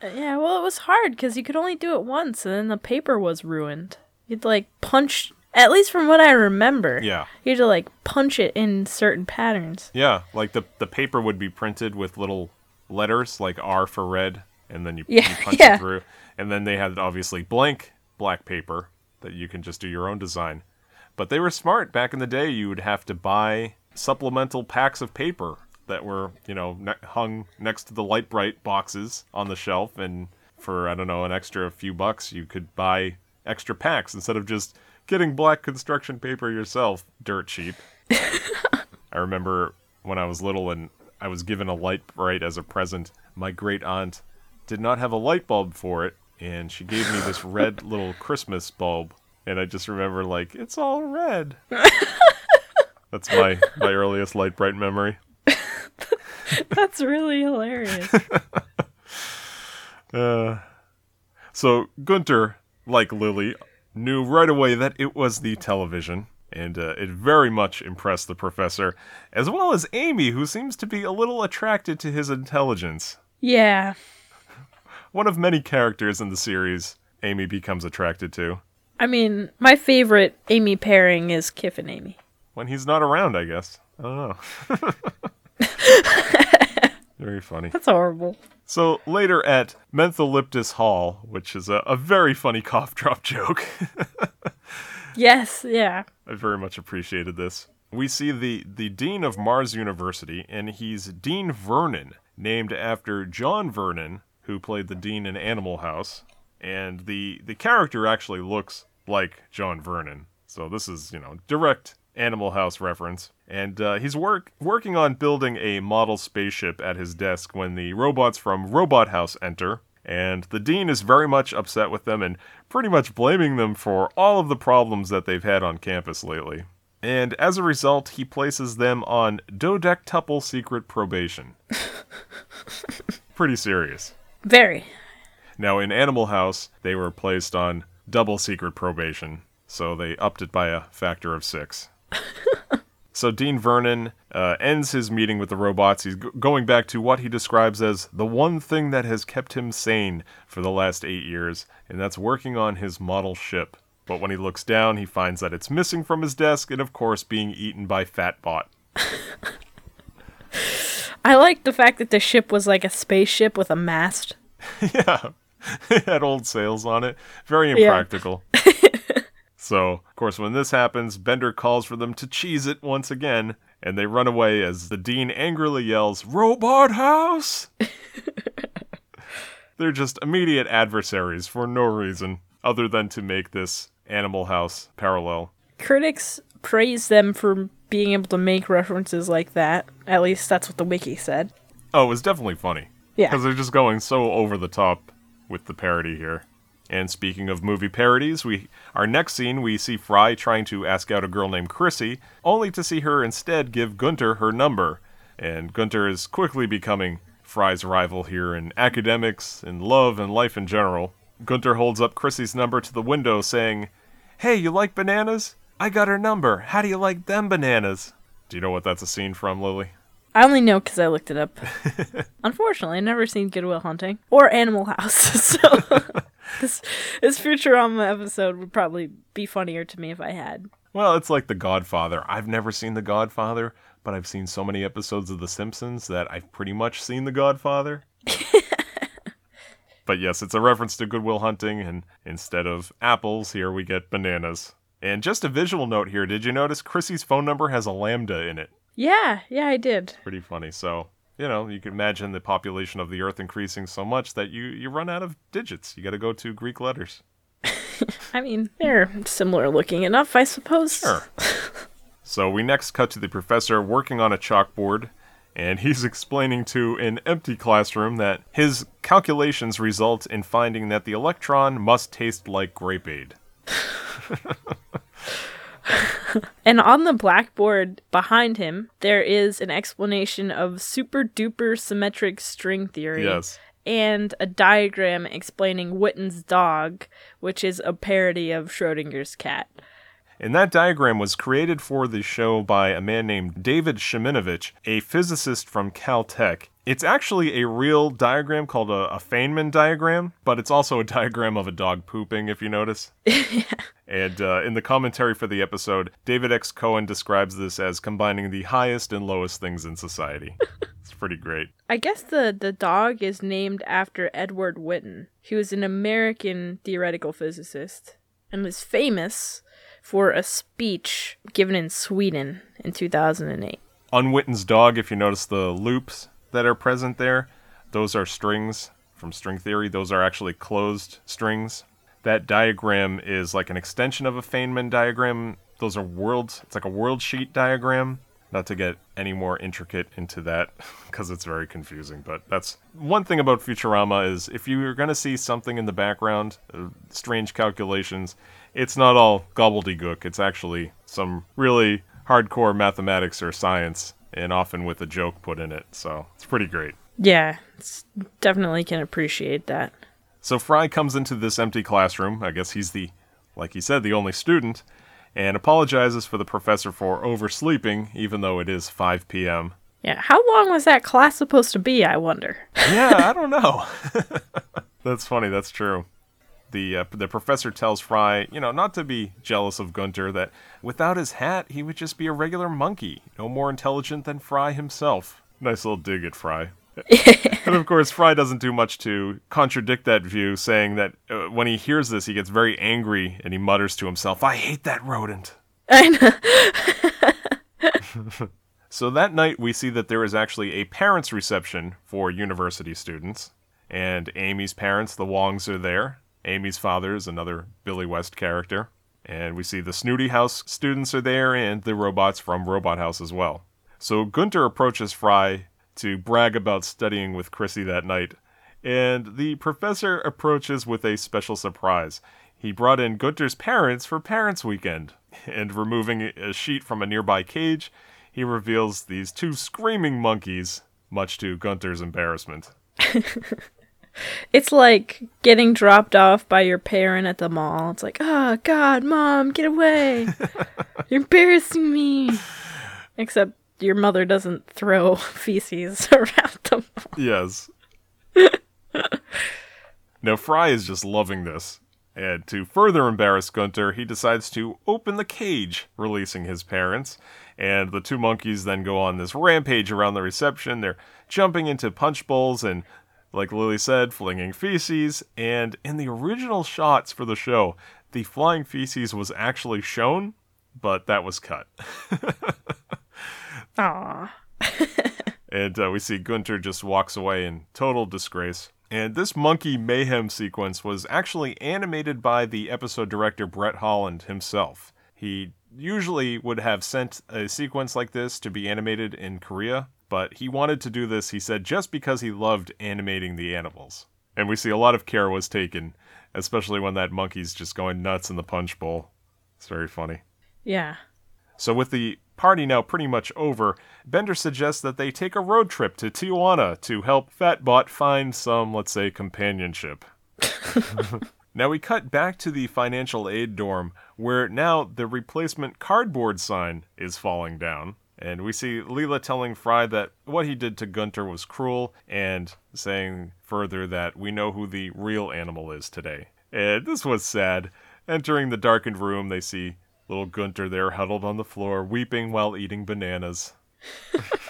Uh, Yeah, well, it was hard because you could only do it once, and then the paper was ruined. You'd like punch, at least from what I remember. yeah, You had to like punch it in certain patterns. yeah. Like the the paper would be printed with little letters, like R for red, and then you, Yeah, you punch yeah. it through. And then they had obviously blank black paper that you can just do your own design. But they were smart back in the day. You would have to buy supplemental packs of paper that were, you know, ne- hung next to the Lite-Brite boxes on the shelf. And for, I don't know, an extra few bucks, you could buy extra packs instead of just getting black construction paper yourself, dirt cheap. I remember when I was little and I was given a Lite-Brite as a present. My great aunt did not have a light bulb for it, and she gave me this red little Christmas bulb. And I just remember, like, it's all red. That's my, my earliest Lite-Brite memory. That's really hilarious. Uh, so Gunter, like Lily, knew right away that it was the television, and uh, it very much impressed the professor, as well as Amy, who seems to be a little attracted to his intelligence. yeah. One of many characters in the series Amy becomes attracted to. I mean, my favorite Amy pairing is Kif and Amy. When he's not around, I guess. I don't know. Very funny. That's horrible. So later at Mentholyptus Hall, which is a, a very funny cough drop joke. Yes, yeah. I very much appreciated this. We see the, the Dean of Mars University, and he's Dean Vernon, named after John Vernon, who played the Dean in Animal House. And the, the character actually looks like John Vernon. So this is, you know, direct Animal House reference. And uh, he's work, working on building a model spaceship at his desk when the robots from Robot House enter. And the dean is very much upset with them and pretty much blaming them for all of the problems that they've had on campus lately. And as a result, he places them on dodectuple secret probation. pretty serious. Very. Now, in Animal House, they were placed on double secret probation, so they upped it by a factor of six. So Dean Vernon uh, ends his meeting with the robots. He's g- going back to what he describes as the one thing that has kept him sane for the last eight years, and that's working on his model ship. But when he looks down, he finds that it's missing from his desk and, of course, being eaten by Fatbot. I like the fact that the ship was like a spaceship with a mast. yeah. it had old sails on it. Very Yeah. so, of course, when this happens, Bender calls for them to cheese it once again, and they run away as the dean angrily yells, Robot House! They're just immediate adversaries for no reason other than to make this Animal House parallel. Critics praise them for being able to make references like that. At least that's what the wiki said. Oh, it was definitely funny. Yeah. Because they're just going so over the top with the parody here. And speaking of movie parodies, we our next scene we see Fry trying to ask out a girl named Chrissy, only to see her instead give Gunter her number. And Gunter is quickly becoming Fry's rival here in academics, in love, and life in general. Gunter holds up Chrissy's number to the window, saying, Hey, you like bananas? I got her number. How do you like them bananas? Do you know what that's a scene from, Lily? I only know because I looked it up. Unfortunately, I've never seen Good Will Hunting or Animal House, so this this Futurama episode would probably be funnier to me if I had. Well, it's like The Godfather. I've never seen The Godfather, but I've seen so many episodes of The Simpsons that I've pretty much seen The Godfather. but yes, it's a reference to Good Will Hunting, and instead of apples, here we get bananas. And just a visual note here did you notice Chrissy's phone number has a lambda in it? Yeah, yeah, I did. Pretty funny. So, you know, you can imagine the population of the Earth increasing so much that you, you run out of digits. You got to go to Greek letters. I mean, they're similar looking enough, I suppose. Sure. so we next cut to the professor working on a chalkboard, and he's explaining to an empty classroom that his calculations result in finding that the electron must taste like grape aid. And on the blackboard behind him, there is an explanation of super duper symmetric string theory. Yes. And a diagram explaining Witten's dog, which is a parody of Schrodinger's cat. And that diagram was created for the show by a man named David Schiminovich, a physicist from Caltech. It's actually a real diagram called a, a Feynman diagram, but it's also a diagram of a dog pooping, if you notice. yeah. And uh, in the commentary for the episode, David X. Cohen describes this as combining the highest and lowest things in society. it's pretty great. I guess the, the dog is named after Edward Witten. He was an American theoretical physicist and was famous for a speech given in Sweden in 2008. On Witten's dog, if you notice the loops that are present there, those are strings from string theory. Those are actually closed strings. That diagram is like an extension of a Feynman diagram. Those are worlds. It's like a world sheet diagram. Not to get any more intricate into that because it's very confusing, but that's one thing about Futurama is if you're going to see something in the background, uh, strange calculations, it's not all gobbledygook. It's actually some really hardcore mathematics or science and often with a joke put in it. So, it's pretty great. Yeah, it's, definitely can appreciate that. So Fry comes into this empty classroom. I guess he's the, like he said, the only student, and apologizes for the professor for oversleeping, even though it is 5 p.m. Yeah, how long was that class supposed to be, I wonder? Yeah, I don't know. that's funny. That's true. The uh, the professor tells Fry, you know, not to be jealous of Gunter. That without his hat, he would just be a regular monkey, no more intelligent than Fry himself. Nice little dig at Fry. and of course, Fry doesn't do much to contradict that view, saying that uh, when he hears this, he gets very angry and he mutters to himself, I hate that rodent. I know. So that night, we see that there is actually a parents' reception for university students. And Amy's parents, the Wongs, are there. Amy's father is another Billy West character. And we see the Snooty House students are there and the robots from Robot House as well. So Gunter approaches Fry to brag about studying with Chrissy that night. And the professor approaches with a special surprise. He brought in Gunter's parents for Parents Weekend, and removing a sheet from a nearby cage, he reveals these two screaming monkeys, much to Gunter's embarrassment. It's like getting dropped off by your parent at the mall. It's like, oh, God, mom, get away. You're embarrassing me. Except your mother doesn't throw feces around the mall. Yes. now, Fry is just loving this. And to further embarrass Gunter, he decides to open the cage, releasing his parents. And the two monkeys then go on this rampage around the reception. They're jumping into punch bowls and, like Lily said, flinging feces. And in the original shots for the show, the flying feces was actually shown, but that was cut. Aw. And uh, we see Gunter just walks away in total disgrace. And this monkey mayhem sequence was actually animated by the episode director Bret Haaland himself. He usually would have sent a sequence like this to be animated in Korea, but he wanted to do this, he said, just because he loved animating the animals. And we see a lot of care was taken, especially when that monkey's just going nuts in the punch bowl. It's very funny. Yeah. So, with the party now pretty much over, Bender suggests that they take a road trip to Tijuana to help Fatbot find some, let's say, companionship. now we cut back to the financial aid dorm, where now the replacement cardboard sign is falling down. And we see Leela telling Fry that what he did to Gunter was cruel, and saying further that we know who the real animal is today. And this was sad. Entering the darkened room, they see little Gunter there huddled on the floor, weeping while eating bananas.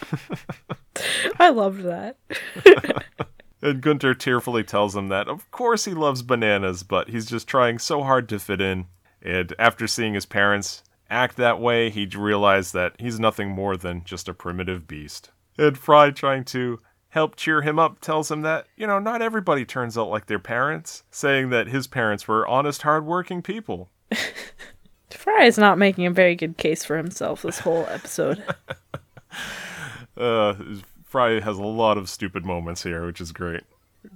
I loved that. And Gunter tearfully tells him that, of course, he loves bananas, but he's just trying so hard to fit in. And after seeing his parents act that way, he realized that he's nothing more than just a primitive beast. And Fry, trying to help cheer him up, tells him that, you know, not everybody turns out like their parents, saying that his parents were honest, hardworking people. Fry is not making a very good case for himself this whole episode. Uh, Fry has a lot of stupid moments here, which is great.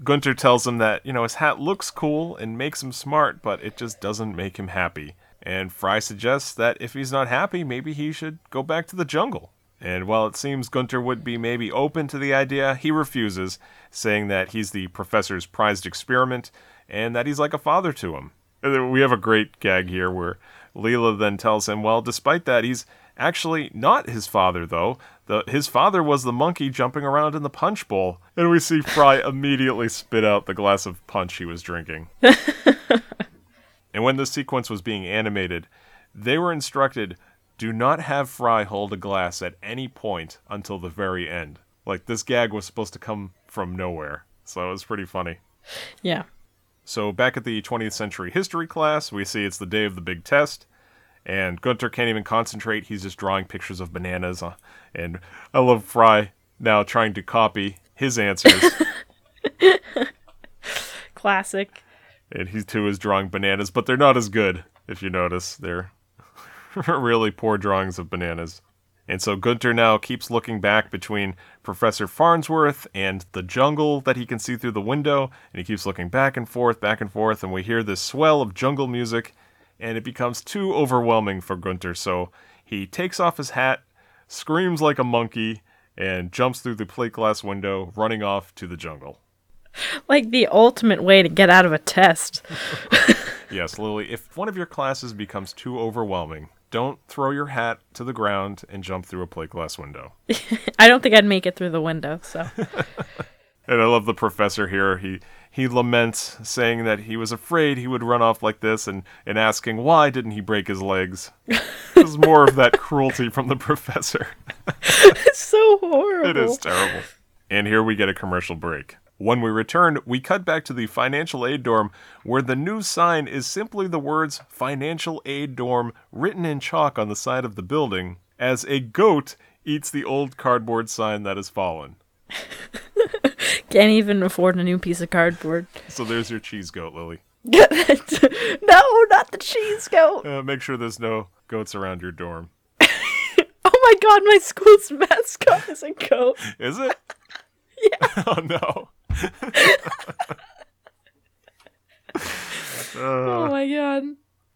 Gunter tells him that, you know, his hat looks cool and makes him smart, but it just doesn't make him happy. And Fry suggests that if he's not happy, maybe he should go back to the jungle. And while it seems Gunter would be maybe open to the idea, he refuses, saying that he's the professor's prized experiment and that he's like a father to him. We have a great gag here where Leela then tells him, well, despite that, he's actually not his father, though. The, his father was the monkey jumping around in the punch bowl. And we see Fry immediately spit out the glass of punch he was drinking. and when this sequence was being animated, they were instructed do not have Fry hold a glass at any point until the very end. Like, this gag was supposed to come from nowhere. So it was pretty funny. yeah. So back at the 20th century history class, we see it's the day of the big test, and Gunter can't even concentrate. He's just drawing pictures of bananas, uh, and I love Fry now trying to copy his answers, Classic. and he too is drawing bananas, but they're not as good. If you notice, they're really poor drawings of bananas. And so Gunter now keeps looking back between Professor Farnsworth and the jungle that he can see through the window, and he keeps looking back and forth, back and forth, and we hear this swell of jungle music, and it becomes too overwhelming for Gunter, so he takes off his hat, screams like a monkey, and jumps through the plate glass window, running off to the jungle. Like the ultimate way to get out of a test. Yes, Lily, if one of your classes becomes too overwhelming, don't throw your hat to the ground and jump through a plate glass window. I don't think I'd make it through the window, so. And I love the professor here. He he laments, saying that he was afraid he would run off like this, and, and asking why didn't he break his legs. There's more of that cruelty from the professor. it's so horrible. It is terrible. And here we get a commercial break. When we return, we cut back to the financial aid dorm, where the new sign is simply the words financial aid dorm written in chalk on the side of the building, as a goat eats the old cardboard sign that has fallen. Can't even afford a new piece of cardboard. So there's your cheese goat, Lily. no, not the cheese goat. Uh, make sure there's no goats around your dorm. Oh my god, my school's mascot is a goat. Is it? Yeah. oh no. oh my god.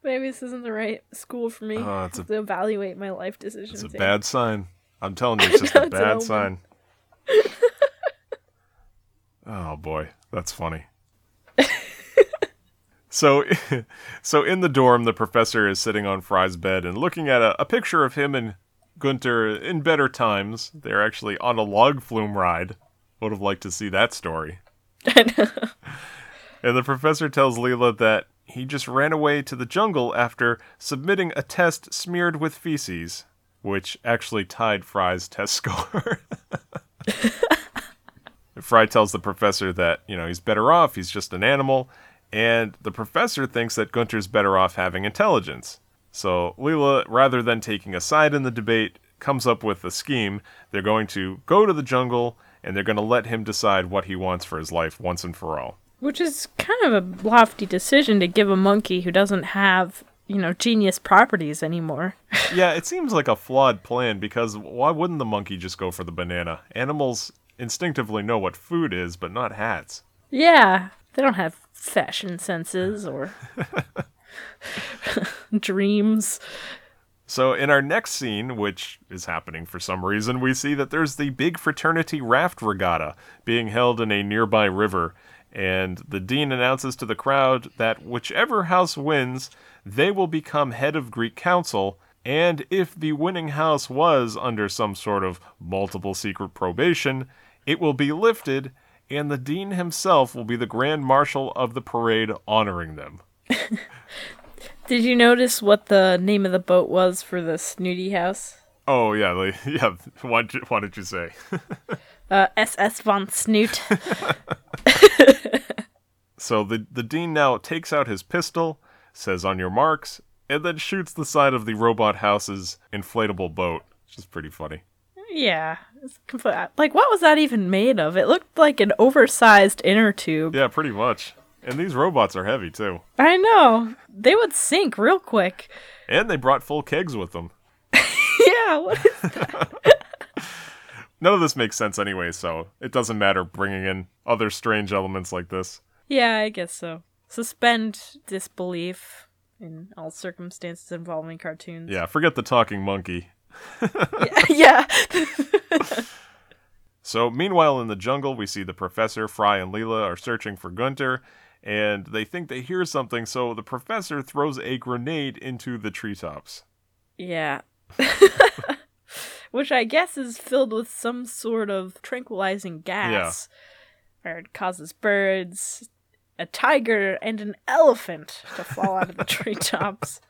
Maybe this isn't the right school for me Oh, it's a- to evaluate my life decisions. It's a bad sign. I'm telling you, it's just a it's bad sign. Oh boy, that's funny. so, so in the dorm, the professor is sitting on Fry's bed and looking at a, a picture of him and Gunter in better times. They're actually on a log flume ride. Would have liked to see that story. And the professor tells Leela that he just ran away to the jungle after submitting a test smeared with feces, which actually tied Fry's test score. Fry tells the professor that, you know, he's better off, he's just an animal, and the professor thinks that Gunter's better off having intelligence. So Leela, rather than taking a side in the debate, comes up with a scheme. They're going to go to the jungle and they're going to let him decide what he wants for his life once and for all. Which is kind of a lofty decision to give a monkey who doesn't have, you know, genius properties anymore. yeah, it seems like a flawed plan because why wouldn't the monkey just go for the banana? Animals instinctively know what food is, but not hats. yeah, they don't have fashion senses or dreams. So, in our next scene, which is happening for some reason, we see that there's the big fraternity raft regatta being held in a nearby river. And the dean announces to the crowd that whichever house wins, they will become head of Greek council. And if the winning house was under some sort of multiple secret probation, it will be lifted, and the dean himself will be the grand marshal of the parade honoring them. Did you notice what the name of the boat was for the snooty house? Oh, yeah, like, yeah. What, did- what did you say? Uh, SS von Snoot. So the the dean now takes out his pistol, says "on your marks," and then shoots the side of the robot house's inflatable boat, which is pretty funny. Yeah. It's complete, like, what was that even made of? It looked like an oversized inner tube. Yeah, pretty much. And these robots are heavy too, I know. They would sink real quick. and they brought full kegs with them. yeah, what is None of this makes sense anyway, so it doesn't matter bringing in other strange elements like this. Yeah, I guess so. Suspend disbelief in all circumstances involving cartoons. Yeah, forget the talking monkey. yeah. So, meanwhile, in the jungle, we see the professor, Fry, and Leela are searching for Gunter, and they think they hear something, so the professor throws a grenade into the treetops. yeah. Which I guess is filled with some sort of tranquilizing gas. Or it causes birds, a tiger, and an elephant to fall out of the treetops.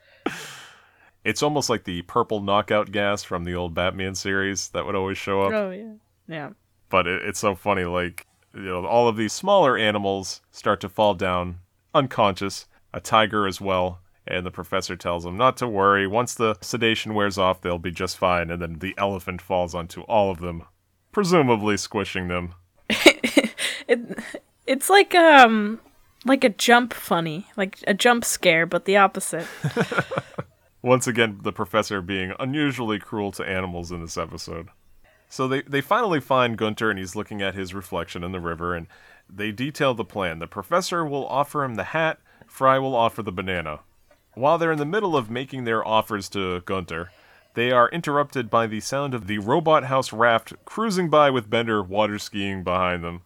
It's almost like the purple knockout gas from the old Batman series that would always show up. Oh, yeah. Yeah. But it, it's so funny, like, you know, all of these smaller animals start to fall down unconscious, a tiger as well. And the professor tells them not to worry. Once the sedation wears off, they'll be just fine. And then the elephant falls onto all of them, presumably squishing them. It, it's like um like a jump funny, like a jump scare, but the opposite. Once again, the professor being unusually cruel to animals in this episode. So they, they finally find Gunter and he's looking at his reflection in the river and they detail the plan. The professor will offer him the hat, Fry will offer the banana. While they're in the middle of making their offers to Gunter, they are interrupted by the sound of the robot house raft cruising by with Bender water skiing behind them.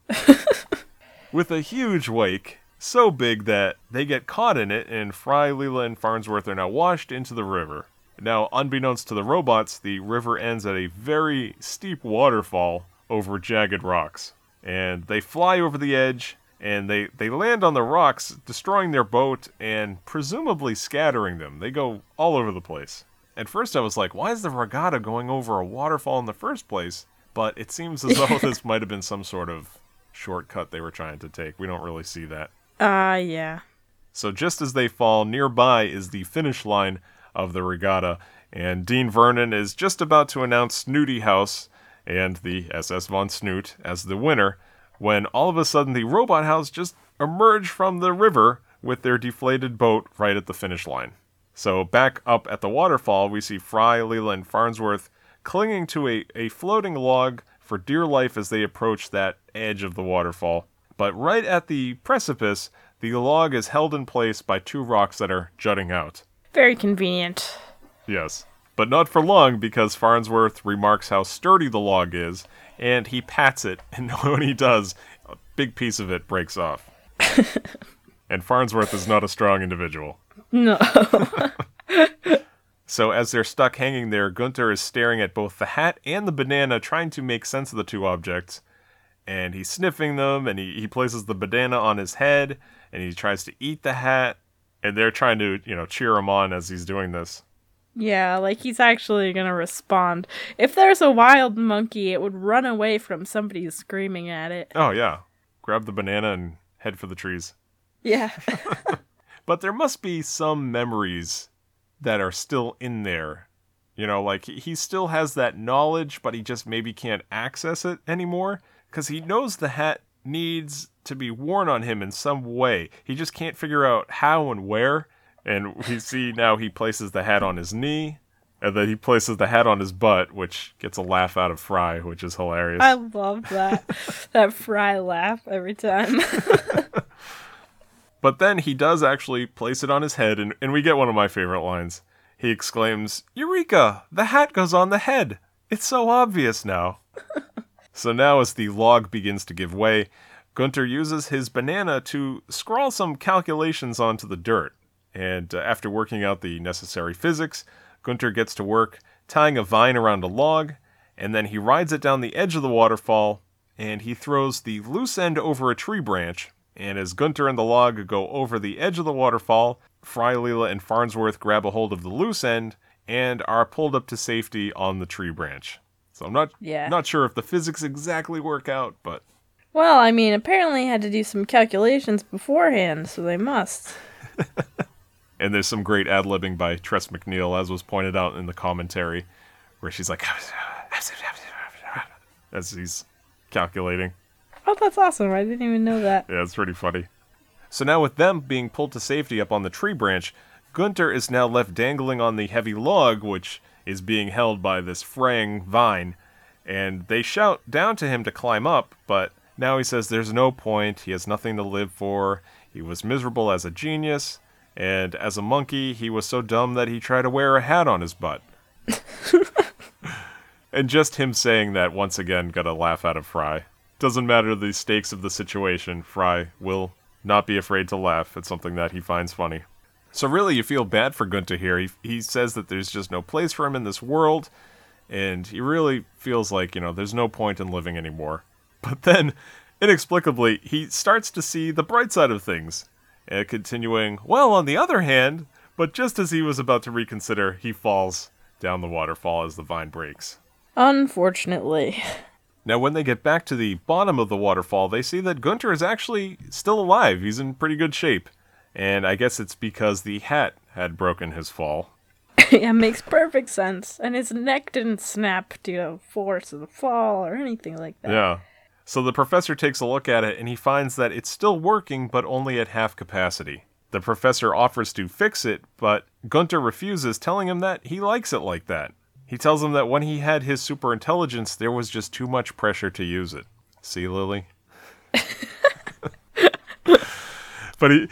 with a huge wake, so big that they get caught in it, and Fry, Leela, and Farnsworth are now washed into the river. Now, unbeknownst to the robots, the river ends at a very steep waterfall over jagged rocks. And they fly over the edge, and they, they land on the rocks, destroying their boat and presumably scattering them. They go all over the place. At first, I was like, why is the regatta going over a waterfall in the first place? But it seems as though this might have been some sort of shortcut they were trying to take. We don't really see that. Ah, yeah. So just as they fall, nearby is the finish line of the regatta, and Dean Vernon is just about to announce Snooty House and the SS von Snoot as the winner, when all of a sudden the robot house just emerge from the river with their deflated boat right at the finish line. So back up at the waterfall, we see Fry, Leela, and Farnsworth clinging to a, a floating log for dear life as they approach that edge of the waterfall. But right at the precipice, the log is held in place by two rocks that are jutting out. Very convenient. Yes. But not for long because Farnsworth remarks how sturdy the log is, and he pats it, and when he does, a big piece of it breaks off. and Farnsworth is not a strong individual. No. So as they're stuck hanging there, Gunter is staring at both the hat and the banana, trying to make sense of the two objects. And he's sniffing them, and he, he places the banana on his head, and he tries to eat the hat, and they're trying to, you know, cheer him on as he's doing this. yeah, like he's actually gonna respond. If there's a wild monkey, it would run away from somebody screaming at it. Oh, yeah. Grab the banana and head for the trees. Yeah. But there must be some memories that are still in there. You know, like he- he still has that knowledge, but he just maybe can't access it anymore because he knows the hat needs to be worn on him in some way. He just can't figure out how and where. And we see now he places the hat on his knee, and then he places the hat on his butt, which gets a laugh out of Fry, which is hilarious. I love that. that fry laugh every time. But then he does actually place it on his head, and, and we get one of my favorite lines. He exclaims, Eureka! The hat goes on the head! It's so obvious now. so now, as the log begins to give way, Gunter uses his banana to scrawl some calculations onto the dirt. And uh, after working out the necessary physics, Gunter gets to work tying a vine around a log, and then he rides it down the edge of the waterfall, and he throws the loose end over a tree branch. And as Gunter and the log go over the edge of the waterfall, Fry, Leela, and Farnsworth grab a hold of the loose end and are pulled up to safety on the tree branch. So I'm not Yeah. not sure if the physics exactly work out, but well, I mean, apparently had to do some calculations beforehand, so they must. and there's some great ad libbing by Tress MacNeille, as was pointed out in the commentary, where she's like, as he's calculating. Oh, that's awesome. I didn't even know that. Yeah, it's pretty funny. So now, with them being pulled to safety up on the tree branch, Gunter is now left dangling on the heavy log, which is being held by this fraying vine. And they shout down to him to climb up, but now he says there's no point, he has nothing to live for, he was miserable as a genius, and as a monkey, he was so dumb that he tried to wear a hat on his butt. and just him saying that once again got a laugh out of Fry. Doesn't matter the stakes of the situation, Fry will not be afraid to laugh at something that he finds funny. So really, you feel bad for Gunter here. He, he says that there's just no place for him in this world, and he really feels like, you know, there's no point in living anymore. But then, inexplicably, he starts to see the bright side of things, and continuing, well, on the other hand, but just as he was about to reconsider, he falls down the waterfall as the vine breaks. Unfortunately. Now, when they get back to the bottom of the waterfall, they see that Gunter is actually still alive. He's in pretty good shape. And I guess it's because the hat had broken his fall. yeah, makes perfect sense. And his neck didn't snap due to the force of the fall or anything like that. Yeah. So the professor takes a look at it and he finds that it's still working, but only at half capacity. The professor offers to fix it, but Gunter refuses, telling him that he likes it like that. He tells him that when he had his super intelligence, there was just too much pressure to use it. See, Lily? but he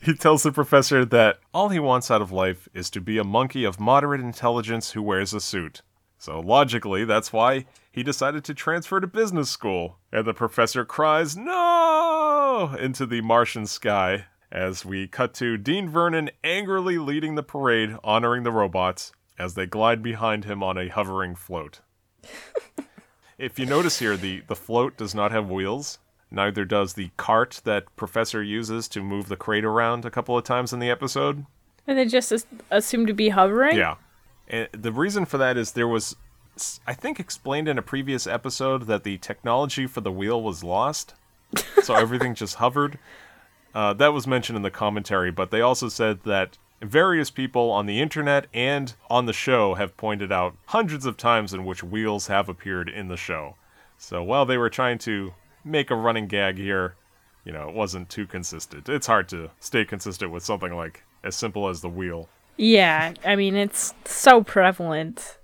he tells the professor that all he wants out of life is to be a monkey of moderate intelligence who wears a suit. So logically, that's why he decided to transfer to business school. And the professor cries, No! into the Martian sky as we cut to Dean Vernon angrily leading the parade, honoring the robots as they glide behind him on a hovering float. if you notice here, the, the float does not have wheels. Neither does the cart that Professor uses to move the crate around a couple of times in the episode. And they just as- assume to be hovering? Yeah. And the reason for that is there was, I think, explained in a previous episode that the technology for the wheel was lost. so everything just hovered. Uh, that was mentioned in the commentary, but they also said that various people on the internet and on the show have pointed out hundreds of times in which wheels have appeared in the show. So while they were trying to make a running gag here, you know, it wasn't too consistent. It's hard to stay consistent with something like as simple as the wheel. Yeah, I mean, it's so prevalent.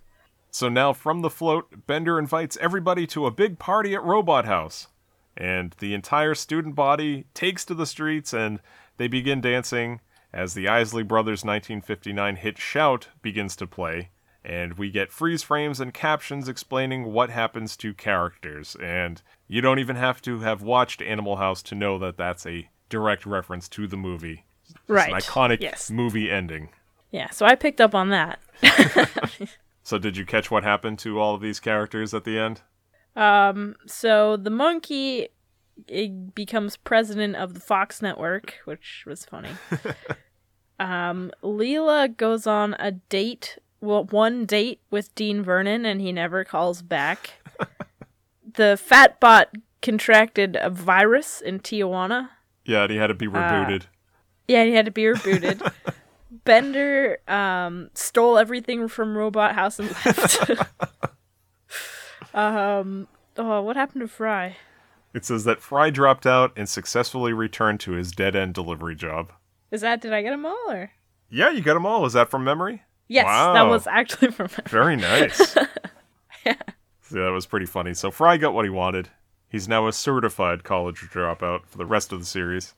So now from the float, Bender invites everybody to a big party at Robot House. and the entire student body takes to the streets and they begin dancing as the Isley Brothers 1959 hit Shout begins to play. And we get freeze frames and captions explaining what happens to characters. And you don't even have to have watched Animal House to know that that's a direct reference to the movie. It's Right. an iconic Yes. movie ending. Yeah, so I picked up on that. So, did you catch what happened to all of these characters at the end? Um, so the monkey becomes president of the Fox network, which was funny. um, Leela goes on a date, well, one date with Dean Vernon, and he never calls back. the fat bot contracted a virus in Tijuana. Yeah, and he had to be rebooted. Yeah, he had to be rebooted. Bender um, stole everything from Robot House and left. um, oh, what happened to Fry? It says that Fry dropped out and successfully returned to his dead end delivery job. Is that did I get them all or? Yeah, you got them all. Is that from memory? Yes, that was actually from. Memory. Very nice. yeah. that was pretty funny. So Fry got what he wanted. He's now a certified college dropout for the rest of the series.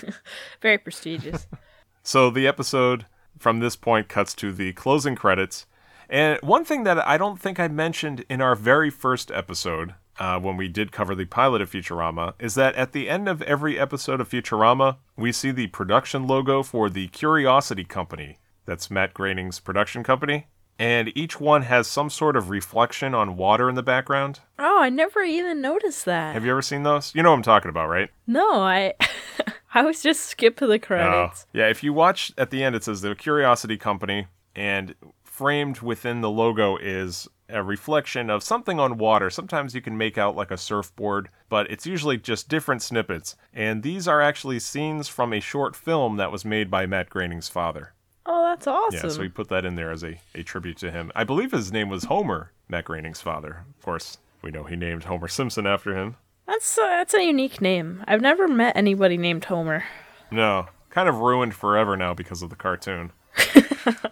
Very prestigious. So the episode from this point cuts to the closing credits. And one thing that I don't think I mentioned in our very first episode, uh, when we did cover the pilot of Futurama, is that at the end of every episode of Futurama, we see the production logo for the Curiosity Company. That's Matt Groening's production company. And each one has some sort of reflection on water in the background. oh, I never even noticed that. Have you ever seen those? You know what I'm talking about, right? No, I. I was just skip the oh, credits. Oh. Yeah, if you watch at the end, it says the Curiosity Company, and framed within the logo is a reflection of something on water. Sometimes you can make out like a surfboard, but it's usually just different snippets. And these are actually scenes from a short film that was made by Matt Groening's father. Oh, that's awesome. Yeah, so we put that in there as a, a tribute to him. I believe his name was Homer, Matt Groening's father. Of course, we know he named Homer Simpson after him. That's uh, that's a unique name. I've never met anybody named Homer. No, kind of ruined forever now because of the cartoon.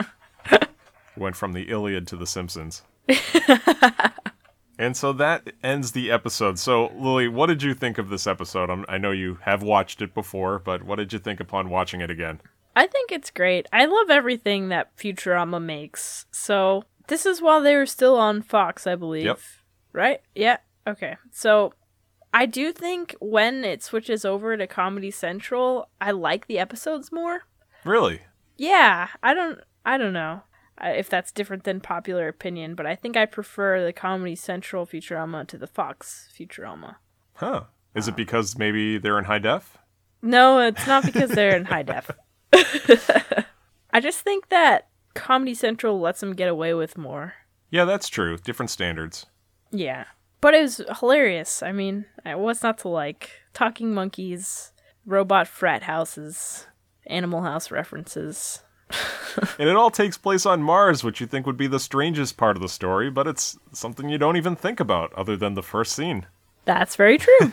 Went from the Iliad to the Simpsons. and so that ends the episode. So, Lily, what did you think of this episode? i I know you have watched it before, but what did you think upon watching it again? I think it's great. I love everything that Futurama makes. So this is while they were still on Fox, I believe. Yep. Right? Yeah. Okay. So I do think when it switches over to Comedy Central, I like the episodes more. Really? Yeah, I don't I don't know uh, if that's different than popular opinion, but I think I prefer the Comedy Central Futurama to the Fox Futurama. Huh. Is it because maybe they're in high def? No, it's not because they're in high def. I just think that Comedy Central lets them get away with more. Yeah, that's true. Different standards. Yeah. But it was hilarious. I mean, what's not to like? Talking monkeys, robot frat houses, Animal House references. And it all takes place on Mars, which you think would be the strangest part of the story, but it's something you don't even think about other than the first scene. That's very true.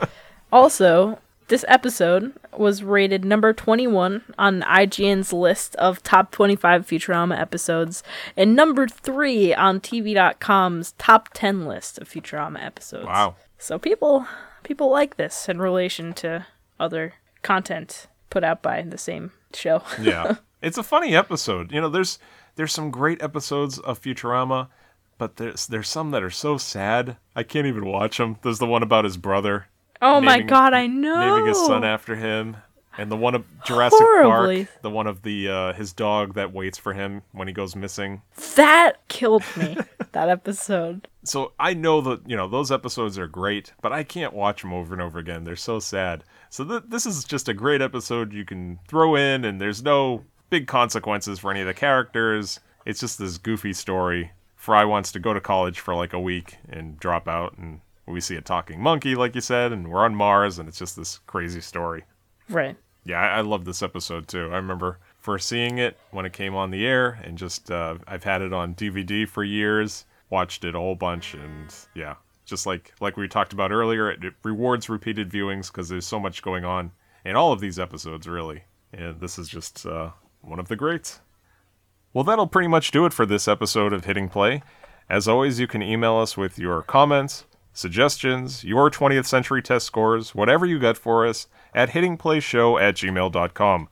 also, this episode was rated number 21 on IGN's list of top 25 Futurama episodes and number 3 on TV.com's top 10 list of Futurama episodes. Wow. So people people like this in relation to other content put out by the same show. yeah it's a funny episode you know there's there's some great episodes of futurama but there's there's some that are so sad i can't even watch them there's the one about his brother oh my god, I know. naming his son after him and the one of jurassic Horribly. park the one of the uh his dog that waits for him when he goes missing That killed me. that episode. so i know that you know those episodes are great but i can't watch them over and over again they're so sad so th- this is just a great episode you can throw in and there's no big consequences for any of the characters it's just this goofy story fry wants to go to college for like a week and drop out and we see a talking monkey like you said and we're on mars and it's just this crazy story Right. yeah, I, I love this episode too. I remember first seeing it when it came on the air, and just uh, I've had it on DVD for years. Watched it a whole bunch, and yeah, just like like we talked about earlier, it, it rewards repeated viewings because there's so much going on in all of these episodes, really. And this is just uh, one of the greats. Well, that'll pretty much do it for this episode of Hitting Play. As always, you can email us with your comments, suggestions, your 20th century test scores, whatever you got for us, at hittingplayshow at gmail.com.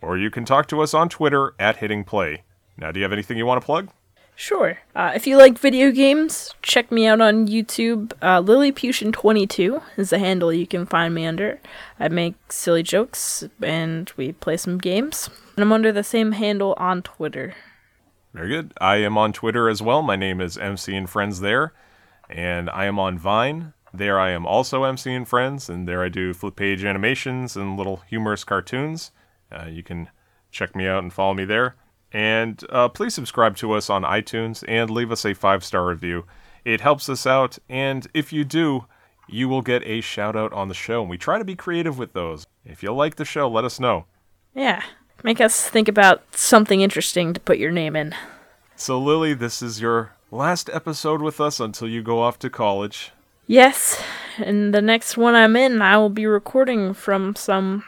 Or you can talk to us on Twitter at hittingplay. Now, do you have anything you want to plug? Sure. Uh, if you like video games, check me out on YouTube. Uh, Lilliputian22 is the handle you can find me under. I make silly jokes and we play some games. And I'm under the same handle on Twitter. Very good. I am on Twitter as well. My name is MC and Friends there. And I am on Vine. There I am also MC and Friends. And there I do flip page animations and little humorous cartoons. Uh, you can check me out and follow me there. And uh, please subscribe to us on iTunes and leave us a five star review. It helps us out, and if you do, you will get a shout out on the show. And we try to be creative with those. If you like the show, let us know. Yeah. Make us think about something interesting to put your name in. So, Lily, this is your last episode with us until you go off to college. Yes, and the next one I'm in, I will be recording from some,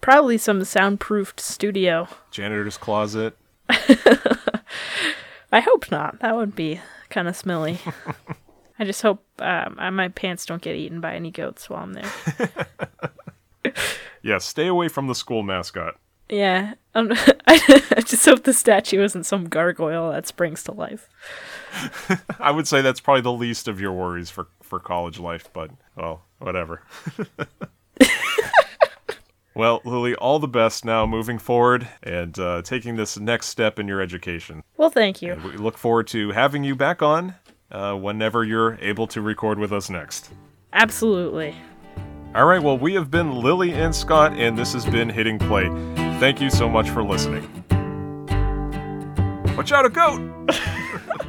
probably some soundproofed studio. Janitor's closet. I hope not. That would be kind of smelly. I just hope um, uh, my pants don't get eaten by any goats while I'm there. Yeah, stay away from the school mascot. Yeah, um, I just hope the statue isn't some gargoyle that springs to life. I would say that's probably the least of your worries for, for college life, but, well, whatever. well, Lily, all the best now moving forward and uh, taking this next step in your education. Well, thank you. And we look forward to having you back on uh, whenever you're able to record with us next. Absolutely. All right, well, we have been Lily and Scott, and this has been Hitting Play. Thank you so much for listening. Watch out, a goat!